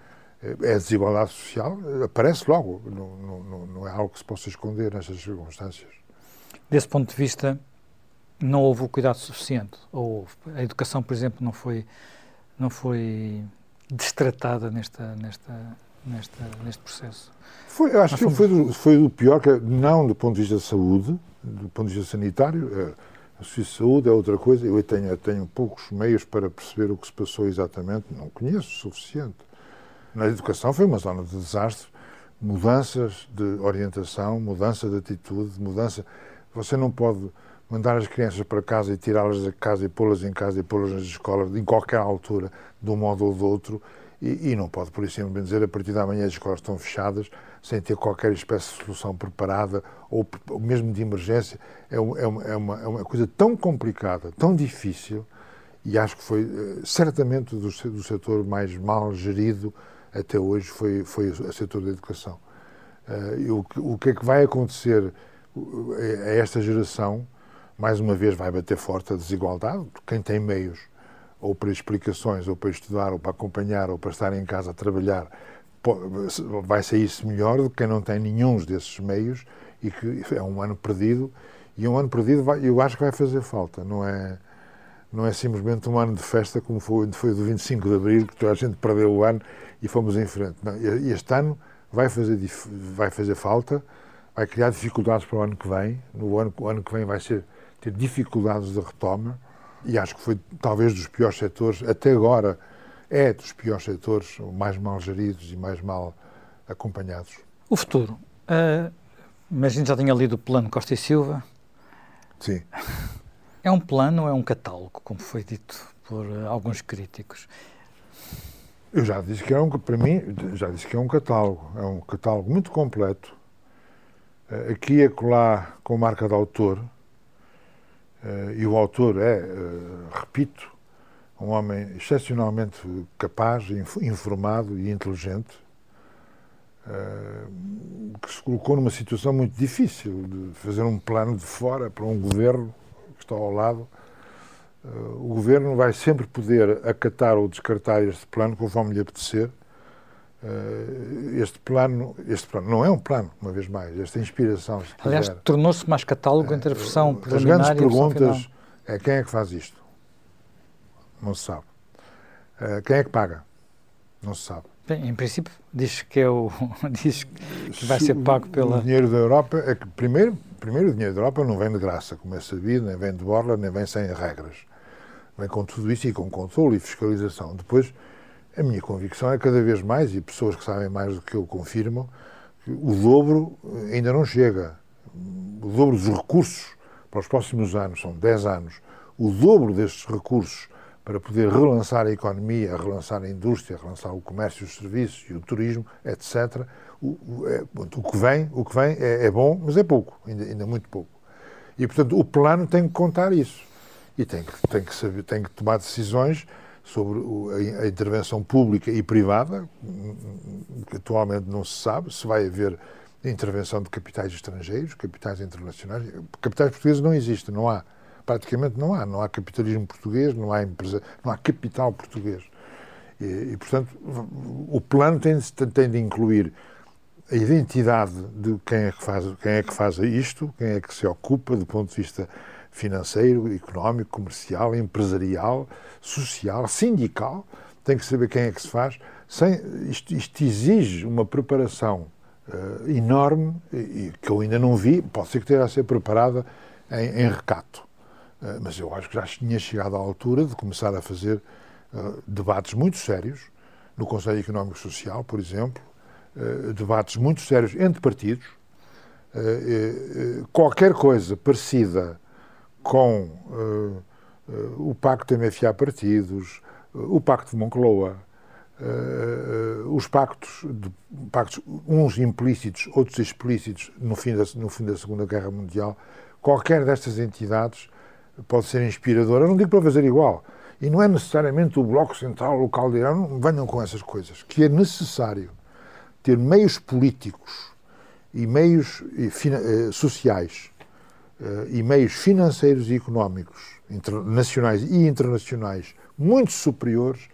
Eh, é a desigualdade social, aparece logo, não, não, não é algo que se possa esconder nestas circunstâncias. Desse ponto de vista, não houve o cuidado suficiente, ou houve. A educação, por exemplo, não foi, não foi destratada nesta, nesta, nesta, neste processo? Foi, eu acho que foi do, foi do pior, que, não do ponto de vista da saúde, do ponto de vista sanitário. É, a de saúde é outra coisa. Eu tenho, tenho poucos meios para perceber o que se passou exatamente, não conheço o suficiente. Na educação foi uma zona de desastre, mudanças de orientação, mudança de atitude, mudança. Você não pode mandar as crianças para casa e tirá-las da casa e pô-las em casa e pô-las nas escolas, em qualquer altura, de um modo ou do outro, e, e não pode, por isso, simplesmente dizer a partir da manhã as escolas estão fechadas, sem ter qualquer espécie de solução preparada, ou, ou mesmo de emergência. É, é, uma, é, uma, é uma coisa tão complicada, tão difícil, e acho que foi eh, certamente do, do setor mais mal gerido até hoje foi, foi o setor da educação. Uh, o, o que é que vai acontecer a esta geração, mais uma vez vai bater forte a desigualdade, quem tem meios ou para explicações, ou para estudar, ou para acompanhar, ou para estar em casa a trabalhar, vai sair-se melhor do que quem não tem nenhum desses meios e que é um ano perdido. E um ano perdido vai, eu acho que vai fazer falta, não é, não é simplesmente um ano de festa como foi, foi do 25 de Abril, que toda a gente perdeu o ano e fomos em frente. Não, este ano vai fazer, vai fazer falta, vai criar dificuldades para o ano que vem. No ano, o ano que vem vai ser, ter dificuldades de retoma e acho que foi talvez dos piores setores, até agora é dos piores setores, mais mal geridos e mais mal acompanhados. O futuro. Uh, imagino já tinha lido o plano Costa e Silva. Sim. É um plano ou é um catálogo, como foi dito por uh, alguns críticos? Eu já disse que é um, para mim, já disse que é um catálogo. É um catálogo muito completo. Uh, aqui e acolá com marca de autor, e o autor é, uh, repito, um homem excepcionalmente capaz, informado e inteligente, uh, que se colocou numa situação muito difícil de fazer um plano de fora para um governo que está ao lado. o governo vai sempre poder acatar ou descartar este plano conforme lhe apetecer este plano, este plano não é um plano, uma vez mais, esta inspiração. Aliás, tornou-se mais catálogo entre a versão uh, preliminar As grandes perguntas é quem é que faz isto? Não se sabe. Uh, quem é que paga? Não se sabe. Bem, em princípio, diz que, é o, diz que vai ser pago pela. O dinheiro da Europa é que, primeiro, primeiro, o dinheiro da Europa não vem de graça, como é sabido, nem vem de borla, nem vem sem regras. Vem com tudo isso e com controle e fiscalização. Depois a minha convicção é cada vez mais, e pessoas que sabem mais do que eu confirmam, que o dobro ainda não chega. O dobro dos recursos para os próximos anos, são 10 anos, o dobro destes recursos para poder relançar a economia, relançar a indústria, relançar o comércio, os serviços e o turismo, etc. O, o, é, o que vem, o que vem é, é, bom, mas é pouco, ainda, ainda muito pouco. E, portanto, o plano tem que contar isso. E tem que, tem que, saber, tem que tomar decisões sobre a intervenção pública e privada, que atualmente não se sabe se vai haver intervenção de capitais estrangeiros, capitais internacionais. Capitais portugueses não existem, não há. Praticamente não há. Não há capitalismo português, não há empresa, não há capital português. E, e portanto, o plano tem, tem de incluir a identidade de quem é que faz, quem é que faz isto, quem é que se ocupa do ponto de vista financeiro, económico, comercial, empresarial, social, sindical, tem que saber quem é que se faz. Sem, isto, isto exige uma preparação uh, enorme e, que eu ainda não vi, pode ser que tenha a ser preparada em, em recato. Uh, mas eu acho que já tinha chegado à altura de começar a fazer uh, debates muito sérios, no Conselho Económico e Social, por exemplo, debates muito sérios entre partidos. qualquer coisa parecida com uh, uh, o Pacto MFA Partidos, uh, o Pacto de Moncloa, os pactos, de, pactos, uns implícitos, outros explícitos, no fim, da, no fim da Segunda Guerra Mundial, qualquer destas entidades pode ser inspiradora. Eu não digo para fazer igual. E não é necessariamente o Bloco Central, o local de Irão, não venham com essas coisas. Que é necessário ter meios políticos e meios sociais uh, e meios financeiros e económicos, nacionais e internacionais, muito superiores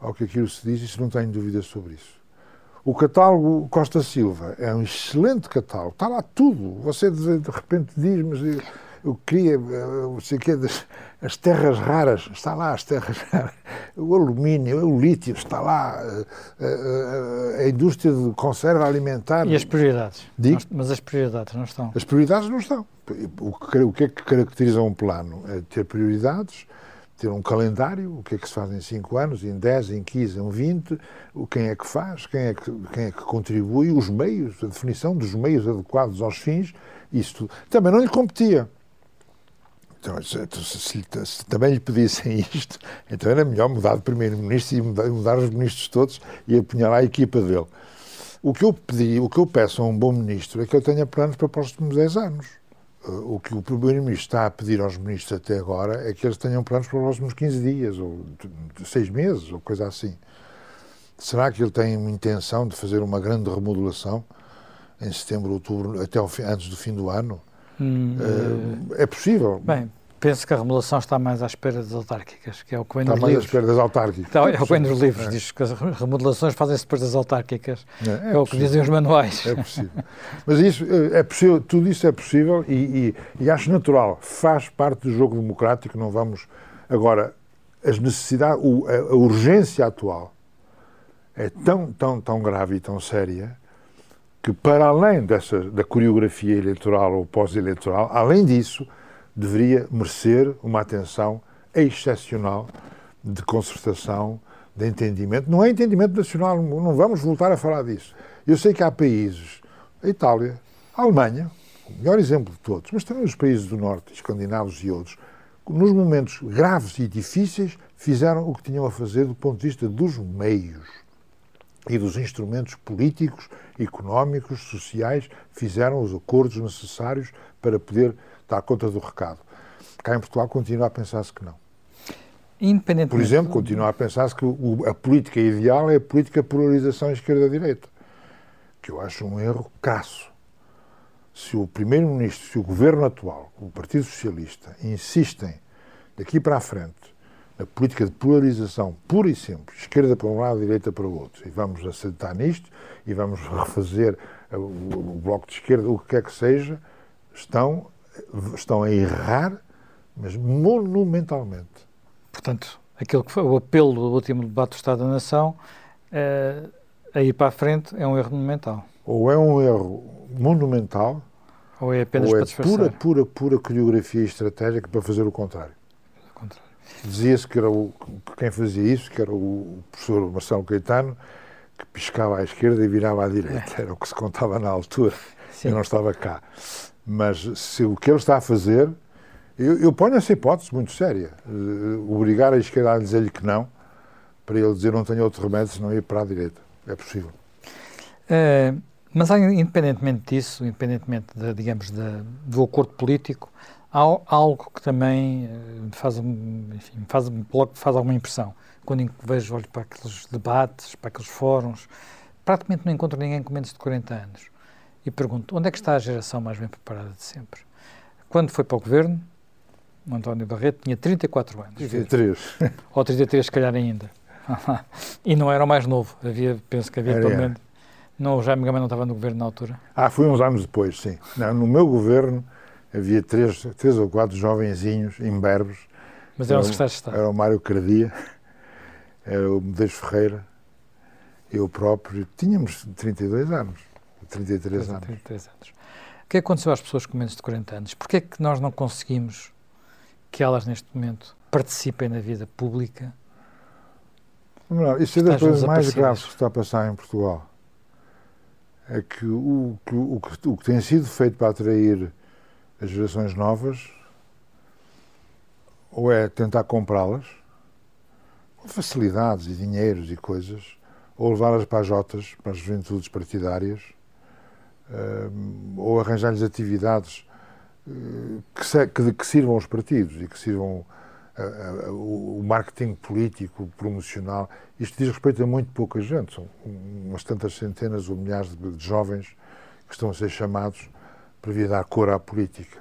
ao que aquilo se diz, se não tenho dúvidas sobre isso. O catálogo Costa Silva é um excelente catálogo, está lá tudo. Você de, repente diz, mas eu, eu queria, eu sei que das, as terras raras, está lá as terras raras, o alumínio, o lítio, está lá, a, eh, a, eh, a indústria de conserva alimentar. E as prioridades? Digo? Mas as prioridades não estão. As prioridades não estão. O que, o que é que caracteriza um plano? É ter prioridades, ter um calendário, o que é que se faz em 5 anos, em 10, em 15, em 20, quem é que faz, quem é que, quem é que contribui, os meios, a definição dos meios adequados aos fins, isto também não lhe competia. Então, se, se, também lhe pedissem isto, então era melhor mudar de primeiro-ministro e mudar, mudar, os ministros todos e apunhalar a equipa dele. O que eu pedi, o que eu peço a um bom ministro é que ele tenha planos para os próximos 10 anos. Uh, o que o primeiro-ministro está a pedir aos ministros até agora é que eles tenham planos para os próximos 15 dias, ou 6 meses, ou coisa assim. Será que ele tem uma intenção de fazer uma grande remodelação em setembro, outubro, até fim, antes do fim do ano? Hum, uh, é possível. Bem, penso que a remodelação está mais à espera das autárquicas, que é o que vem está nos mais livros. à espera das autárquicas. Está, é o que vem nos livros, é. diz que as remodelações fazem-se depois das autárquicas. É, é, é o que dizem os manuais. É possível. Mas isso é possível, tudo isso é possível e, e, e acho natural, faz parte do jogo democrático, não vamos... Agora, as necessidades, a, a urgência atual é tão, tão, tão grave e tão séria que, para além dessa, da coreografia eleitoral ou pós-eleitoral, além disso, deveria merecer uma atenção excepcional de concertação, de entendimento. Não é entendimento nacional, não vamos voltar a falar disso. Eu sei que há países, a Itália, a Alemanha, o melhor exemplo de todos, mas também os países do Norte, escandinavos e outros, nos momentos graves e difíceis, fizeram o que tinham a fazer do ponto de vista dos meios e dos instrumentos políticos, económicos, sociais, fizeram os acordos necessários para poder dar conta do recado. Cá em Portugal continua a pensar-se que não. Por exemplo, continua a pensar-se que a política ideal é a política de polarização esquerda-direita, que eu acho um erro crasso. Se o Primeiro-Ministro, se o Governo atual, o Partido Socialista, insistem daqui para a frente a política de polarização pura e simples, esquerda para um lado, direita para o outro, e vamos assentar nisto e vamos refazer o, bloco de esquerda, o que quer que seja, estão, estão a errar, mas monumentalmente. Portanto, aquilo que foi o apelo do último debate do Estado da Nação, é, a ir para a frente, é um erro monumental. Ou é um erro monumental, ou é apenas ou é para pura, pura, pura coreografia estratégica para fazer o contrário. Dizia-se que era o, quem fazia isso, que era o professor Marcelo Caetano, que piscava à esquerda e virava à direita. É. Era o que se contava na altura. Sim. Eu não estava cá. Mas se o que ele está a fazer, eu, eu ponho essa hipótese muito séria. Uh, obrigar a esquerda a dizer-lhe que não, para ele dizer não tenho outro remédio senão ir para a direita. É possível. Uh, mas independentemente disso, independentemente, de, digamos, de, do acordo político, algo que também uh, faz, enfim, faz, faz alguma impressão. Quando vejo, olho para aqueles debates, para aqueles fóruns, praticamente não encontro ninguém com menos de 40 anos. E pergunto, onde é que está a geração mais bem preparada de sempre? Quando foi para o governo, o António Barreto tinha 34 anos. 33. Ou 33, se calhar ainda. e não era o mais novo. Havia, penso que havia era, pelo menos... Não, o Jaime Gama não estava no governo na altura? Ah, foi uns anos depois, sim. Não, no meu governo havia três, três ou quatro jovenzinhos imberbes. Mas eram secretários de Estado? Era o Mário Cardia, era o Medeiros Ferreira, eu próprio. Tínhamos 32 anos, 33 anos. 33 anos. O que é que aconteceu às pessoas com menos de 40 anos? Porquê é que nós não conseguimos que elas, neste momento, participem na vida pública? Não, isso é das coisas mais graves que está a passar em Portugal. É que o, o, o que tem sido feito para atrair as gerações novas ou é tentar comprá-las com facilidades e dinheiros e coisas, ou levá-las para as Jotas, para as juventudes partidárias, ou arranjar-lhes atividades eh, que, que, sirvam aos partidos e que sirvam a, a, o marketing político, promocional. Isto diz respeito a muito pouca gente, são umas tantas centenas ou milhares de jovens que estão a ser chamados para vir dar cor à política.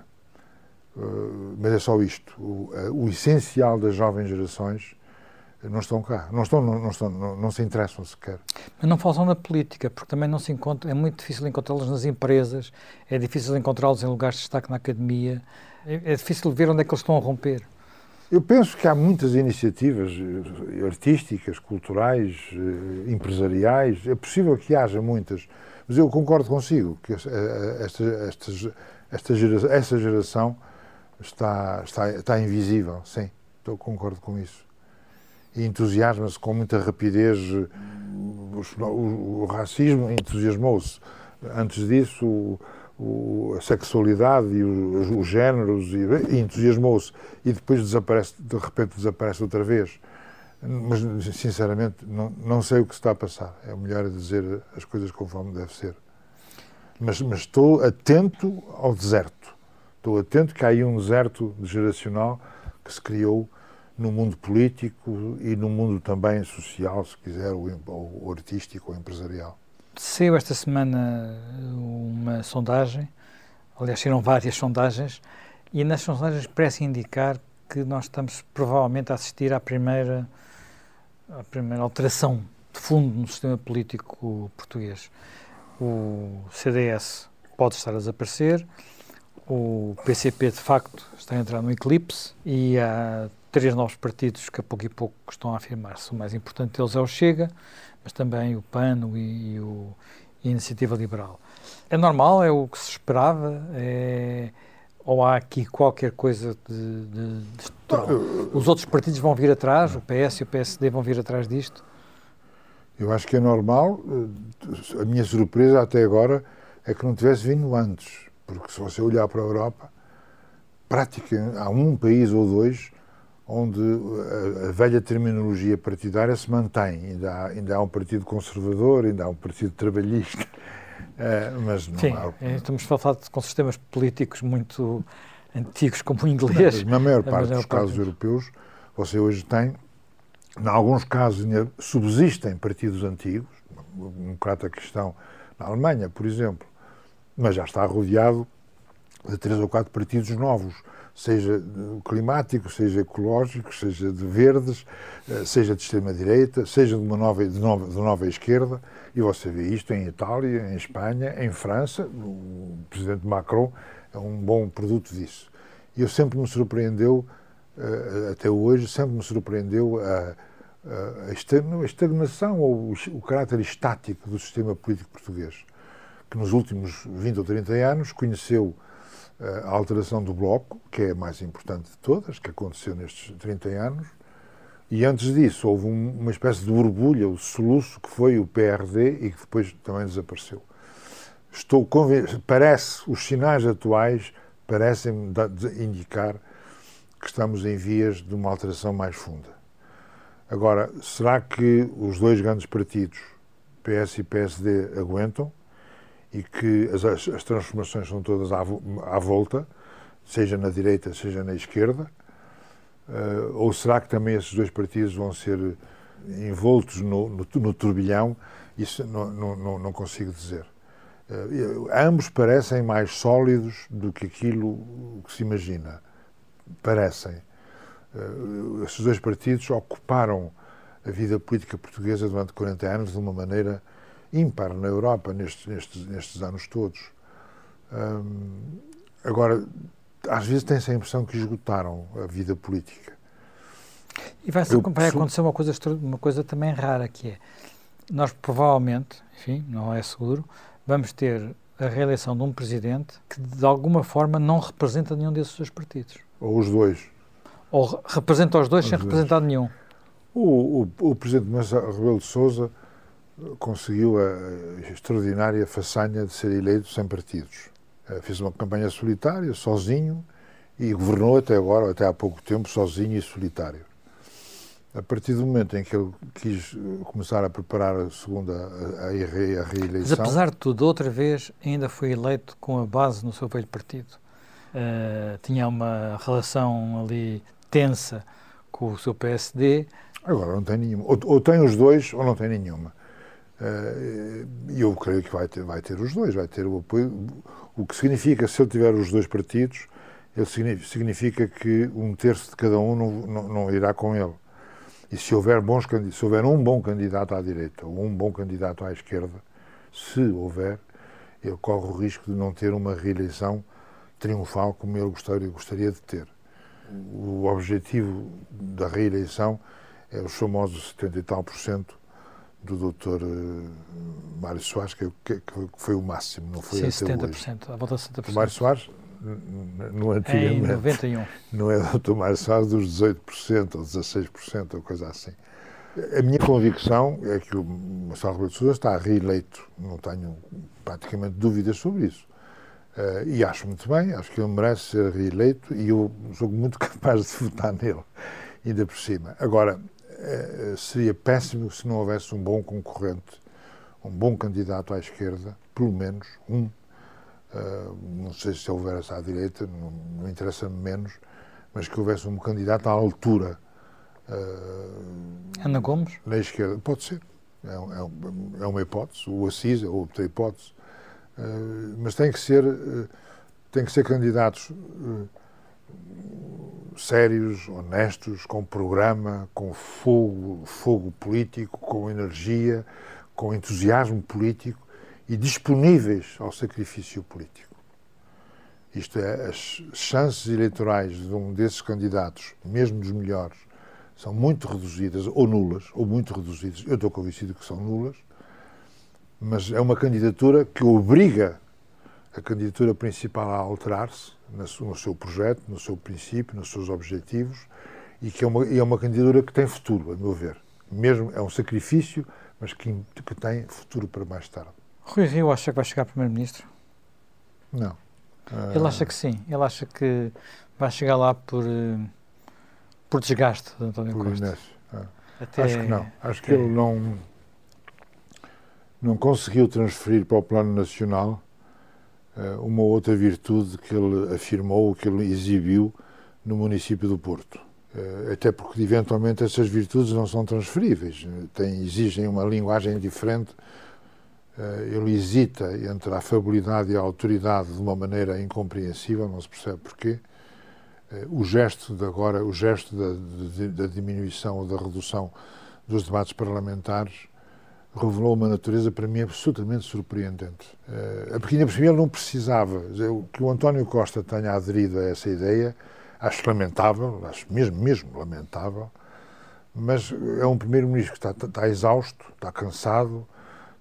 Uh, mas é só isto. O, uh, o, essencial das jovens gerações não estão cá, não, estão, não, não, estão, não, não, se interessam sequer. Mas não falam na política, porque também não se encontra, é muito difícil encontrá-los nas empresas, é difícil encontrá-los em lugares de destaque na academia, é, é difícil ver onde é que eles estão a romper. Eu penso que há muitas iniciativas eh, artísticas, culturais, empresariais, é possível que haja muitas, mas eu concordo consigo que esta, esta, esta geração, essa geração está, está, está invisível, sim, eu concordo com isso. E entusiasma-se com muita rapidez. O, o, o racismo entusiasmou-se. Antes disso, o, o, a sexualidade e os, os géneros e entusiasmou-se e depois desaparece, de repente desaparece outra vez. Mas, sinceramente, não, não sei o que está a passar. É melhor dizer as coisas conforme deve ser. Mas, mas estou atento ao deserto. Estou atento que há aí um deserto geracional que se criou no mundo político e no mundo também social, se quiser, ou, ou artístico ou empresarial. Saiu esta semana uma sondagem, aliás, saíram várias sondagens, e nas sondagens parece indicar que nós estamos provavelmente a assistir à primeira, à primeira alteração de fundo no sistema político português. O CDS pode estar a desaparecer, o PCP de facto está a entrar no eclipse e há três novos partidos que a pouco e pouco estão a afirmar-se. O mais importante deles é o Chega, mas também o PAN e, o, e a Iniciativa Liberal. É normal? É o que se esperava? É, ou há aqui qualquer coisa de, de, de Os outros partidos vão vir atrás? O PS e o PSD vão vir atrás disto? Eu acho que é normal. A minha surpresa até agora é que não tivesse vindo antes. Porque se você olhar para a Europa, praticamente há um país ou dois onde a, a, velha terminologia partidária se mantém. Ainda há, ainda há um partido conservador, ainda há um partido trabalhista, uh, mas não Sim, há... É, estamos a falar com sistemas políticos muito antigos, como o inglês. Não, na maior parte maior dos parte casos europeus, você hoje tem, em alguns casos ainda subsistem partidos antigos, o democrata cristão na Alemanha, por exemplo, mas já está rodeado de três ou quatro partidos novos seja climático, seja ecológico, seja de verdes, eh, seja de extrema-direita, seja de uma nova, de nova, de nova esquerda, e você vê isto em Itália, em Espanha, em França, o presidente Macron é um bom produto disso. E eu sempre me surpreendeu, eh, até hoje, sempre me surpreendeu a, a estagnação ou o caráter estático do sistema político português, que nos últimos 20 ou 30 anos conheceu a alteração do Bloco, que é a mais importante de todas, que aconteceu nestes 30 anos, e antes disso houve um, uma espécie de borbulha, o soluço, que foi o PRD e que depois também desapareceu. Estou parece, os sinais atuais parecem indicar que estamos em vias de uma alteração mais funda. Agora, será que os dois grandes partidos, PS e PSD, aguentam? e que as, as transformações são todas à, à, volta, seja na direita, seja na esquerda? Uh, ou será que também esses dois partidos vão ser envoltos no, no, no turbilhão? Isso não, não, não consigo dizer. Uh, ambos parecem mais sólidos do que aquilo que se imagina. Parecem. Uh, esses dois partidos ocuparam a vida política portuguesa durante 40 anos de uma maneira ímpar na Europa nestes, nestes, nestes anos todos. Hum, agora, às vezes tem-se a impressão que esgotaram a vida política. E vai, Eu, vai acontecer uma coisa, uma coisa também rara, que é, nós provavelmente, enfim, não é seguro, vamos ter a reeleição de um presidente que de alguma forma não representa nenhum desses dois partidos. Ou os dois. Ou representa os dois os sem dois. representar nenhum. O, o, o presidente Rebelo de Sousa conseguiu a extraordinária façanha de ser eleito sem partidos. Eh, fez uma campanha solitária, sozinho, e governou até agora, até há pouco tempo, sozinho e solitário. A partir do momento em que ele quis eh, começar a preparar a segunda a, a, reeleição. Mas apesar de tudo, outra vez ainda foi eleito com a base no seu velho partido. Uh, tinha uma relação ali tensa com o seu PSD. Agora não tem nenhuma. Ou, ou tem os dois ou não tem nenhuma. E eu creio que vai ter, vai ter os dois, vai ter o apoio. O que significa, se ele tiver os dois partidos, ele significa que um terço de cada um não, não, não irá com ele. E se houver, bons, se houver um bom candidato à direita ou um bom candidato à esquerda, se houver, ele corre o risco de não ter uma reeleição triunfal como ele gostaria, gostaria de ter. O objetivo da reeleição é os famosos 70 e tal por cento do doutor uh, Mário Soares, que, que, que, foi o máximo, não foi Sim, até 70%, hoje. a volta de 70%. O Mário Soares, no antigamente, em 91. não é o Mário Soares dos 18% ou 16% ou coisa assim. A minha convicção é que o Marcelo Rebelo de Sousa está reeleito, não tenho praticamente dúvidas sobre isso. Uh, e acho muito bem, acho que ele merece ser reeleito e eu sou muito capaz de votar nele, ainda por cima. Agora, uh, seria péssimo se não houvesse um bom concorrente, um bom candidato à esquerda, pelo menos um. Uh, não sei se houvesse à direita, não, não interessa-me menos, mas que houvesse um candidato à altura. Ana Gomes? Na esquerda, pode ser. É, é, é uma hipótese. O Assis é outra hipótese eh, mas tem que ser, eh, tem que ser candidatos sérios, honestos, com programa, com fogo, fogo político, com energia, com entusiasmo político e disponíveis ao sacrifício político. Isto é, as chances eleitorais de um desses candidatos, mesmo dos melhores, são muito reduzidas, ou nulas, ou muito reduzidas. Eu estou convencido que são nulas mas é uma candidatura que obriga a candidatura principal a alterar-se no seu projeto, no seu princípio, nos seus objetivos e que é uma, é uma candidatura que tem futuro, a meu ver. Mesmo é um sacrifício, mas que, que tem futuro para mais tarde. Rui Rio acha que vai chegar Primeiro-Ministro? Não. Ele acha que sim. Ele acha que vai chegar lá por, eh, por desgaste de António por Costa. Ah. Até, Acho que não. Acho até... que ele não não conseguiu transferir para o plano nacional uh, uma outra virtude que ele afirmou, que ele exibiu no município do Porto. Uh, até porque, eventualmente, essas virtudes não são transferíveis, tem, exigem uma linguagem diferente. Uh, ele hesita entre a afabilidade e a autoridade de uma maneira incompreensível, não se percebe porquê. O gesto de agora, o gesto da, da diminuição ou da redução dos debates parlamentares revelou uma natureza para mim absolutamente surpreendente. Ainda por cima ele não precisava. Que o António Costa tenha aderido a essa ideia, acho lamentável, acho mesmo, mesmo lamentável, mas é um primeiro-ministro que está, está, exausto, está cansado,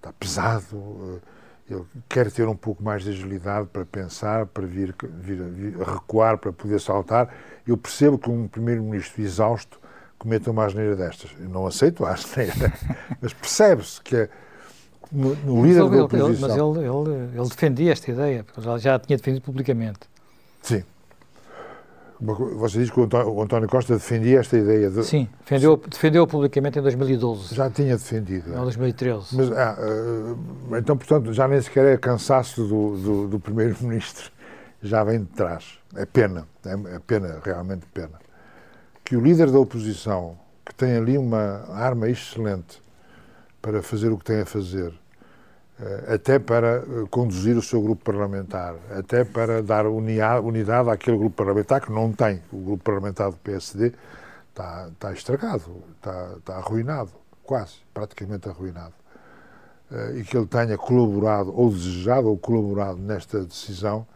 está pesado, uh, ele quer ter um pouco mais de agilidade para pensar, para vir, vir, vir recuar, para poder saltar. Eu percebo que um primeiro-ministro exausto cometa uma asneira destas. Eu não aceito a asneira, mas percebe-se que é no, no líder ele, da oposição... Ele, mas ele, ele, ele, defendia esta ideia, porque já, já a tinha defendido publicamente. Sim. Você diz que o António, o António Costa defendia esta ideia. De... Sim, defendeu, defendeu publicamente em 2012. Já tinha defendido. Em 2013. Mas, ah, ah, então, portanto, já nem sequer é cansaço do, do, do Primeiro-Ministro. Já vem de trás. É pena. É, é pena, realmente pena que o líder da oposição, que tem ali uma arma excelente para fazer o que tem a fazer, até para eh, conduzir o seu grupo parlamentar, até para dar unidade àquele grupo parlamentar que não tem. O grupo parlamentar do PSD está, está estragado, está, está arruinado, quase, praticamente arruinado. Eh, e que ele tenha colaborado, ou desejado, ou colaborado nesta decisão,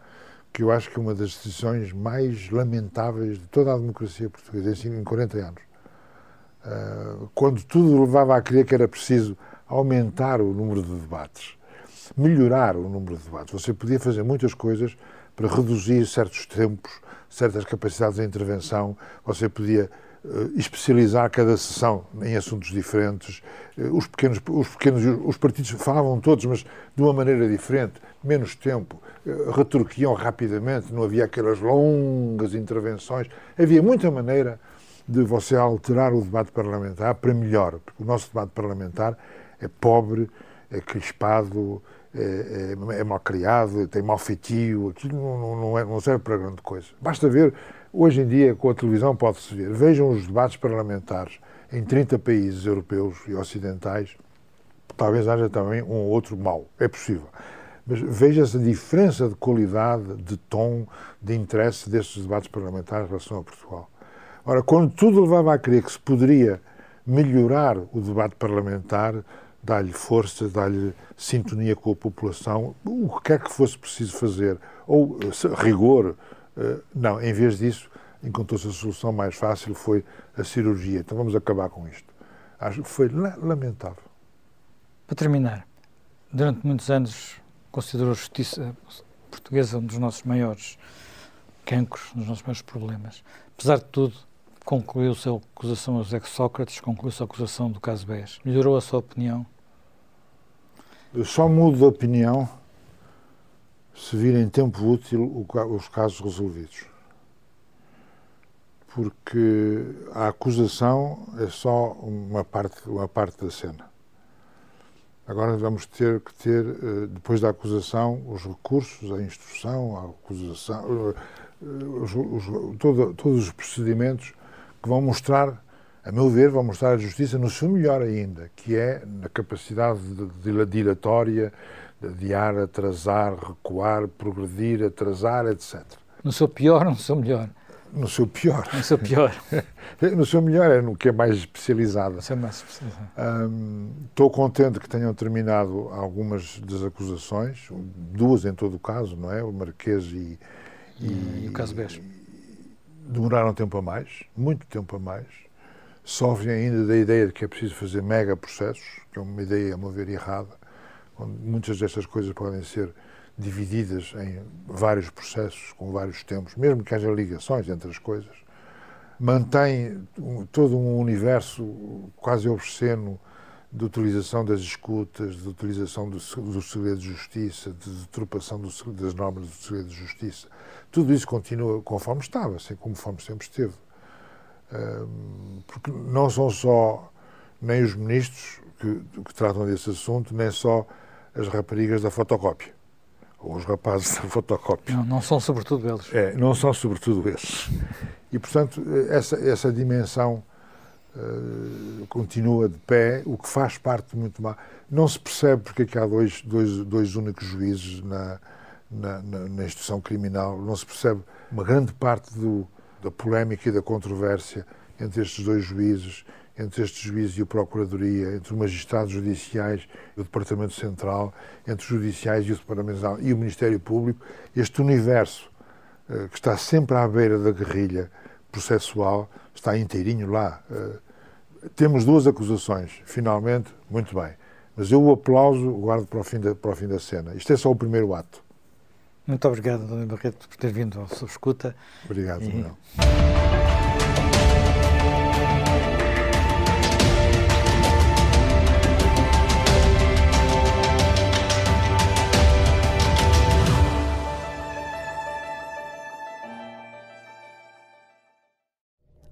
que eu acho que é uma das decisões mais lamentáveis de toda a democracia portuguesa em 40 anos. Quando tudo levava a crer que era preciso aumentar o número de debates, melhorar o número de debates. Você podia fazer muitas coisas para reduzir certos tempos, certas capacidades de intervenção, você podia uh, especializar cada sessão em assuntos diferentes. Uh, os pequenos, os pequenos, os partidos falavam todos, mas de uma maneira diferente, menos tempo retorquiam rapidamente, não havia aquelas longas intervenções. Havia muita maneira de você alterar o debate parlamentar para melhor, porque o nosso debate parlamentar é pobre, é crispado, é, é, é mal criado, tem mal feitio, aquilo não, não, é, não serve para grande coisa. Basta ver, hoje em dia, com a televisão pode-se ver, vejam os debates parlamentares em 30 países europeus e ocidentais, talvez haja também um ou outro mal, é possível. Mas veja-se a diferença de qualidade, de tom, de interesse destes debates parlamentares em relação a Portugal. Ora, quando tudo levava a crer que se poderia melhorar o debate parlamentar, dar-lhe força, dar-lhe sintonia com a população, o que quer que fosse preciso fazer, ou rigor, eh, não, em vez disso, encontrou-se a solução mais fácil, foi a cirurgia. Então vamos acabar com isto. Acho que foi lamentável. Para terminar, durante muitos anos considerou a justiça portuguesa um dos nossos maiores cancros, um dos nossos maiores problemas. Apesar de tudo, concluiu-se a acusação a José Sócrates, concluiu-se a acusação do caso BES. Melhorou a sua opinião? Eu só mudo de opinião se vir em tempo útil os casos resolvidos. Porque a acusação é só uma parte, uma parte da cena. Agora vamos ter que ter, eh, depois da acusação, os recursos, a instrução, a acusação, eh, os, os, todo, todos os procedimentos que vão mostrar, a meu ver, vão mostrar a justiça no seu melhor ainda, que é na capacidade dilatória de adiar, atrasar, recuar, progredir, atrasar, etc. No seu pior ou no seu melhor? No seu pior. No seu pior. no seu melhor é no que é mais especializado. é mais especializado. Estou um, contente que tenham terminado algumas das acusações, duas em todo o caso, não é? O Marquês e, e, e o caso Bejo. Demoraram tempo a mais, muito tempo a mais. Sofrem ainda da ideia de que é preciso fazer mega processos, que é uma ideia, a meu ver, errada, onde muitas destas coisas podem ser divididas em vários processos, com vários tempos, mesmo que haja ligações entre as coisas, mantém todo um universo quase obsceno de utilização das escutas, de utilização do, do segredo de justiça, de deturpação das normas do segredo de justiça. Tudo isso continua conforme estava, assim conforme sempre esteve. porque não são só nem os ministros que, que tratam desse assunto, nem só as raparigas da fotocópia ou os rapazes da fotocópia. Não, não são sobretudo eles. É, não são sobretudo esses. E, portanto, essa, essa dimensão uh, continua de pé, o que faz parte muito mal. Não se percebe porque é que há dois, dois, dois únicos juízes na, na, na, na instituição criminal, não se percebe uma grande parte do, da polémica e da controvérsia entre estes dois juízes entre estes juízes e a Procuradoria, entre os magistrados judiciais e o Departamento Central, entre os judiciais e o Departamento e o Ministério Público, este universo uh, que está sempre à beira da guerrilha processual está inteirinho lá. Uh, temos duas acusações, finalmente, muito bem. Mas eu o aplauso guardo para o fim da, para o fim da cena. Isto é só o primeiro ato. Muito obrigado, Dona Barreto, por ter vindo ao Sob Escuta. Obrigado, e... Manuel.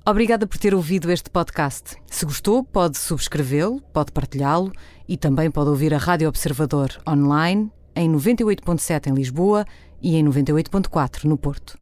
Obrigada por ter ouvido este podcast. Se gostou, pode subscrevê-lo, pode partilhá-lo e também pode ouvir a Rádio Observador online em 98.7 em Lisboa e em 98.4 no Porto.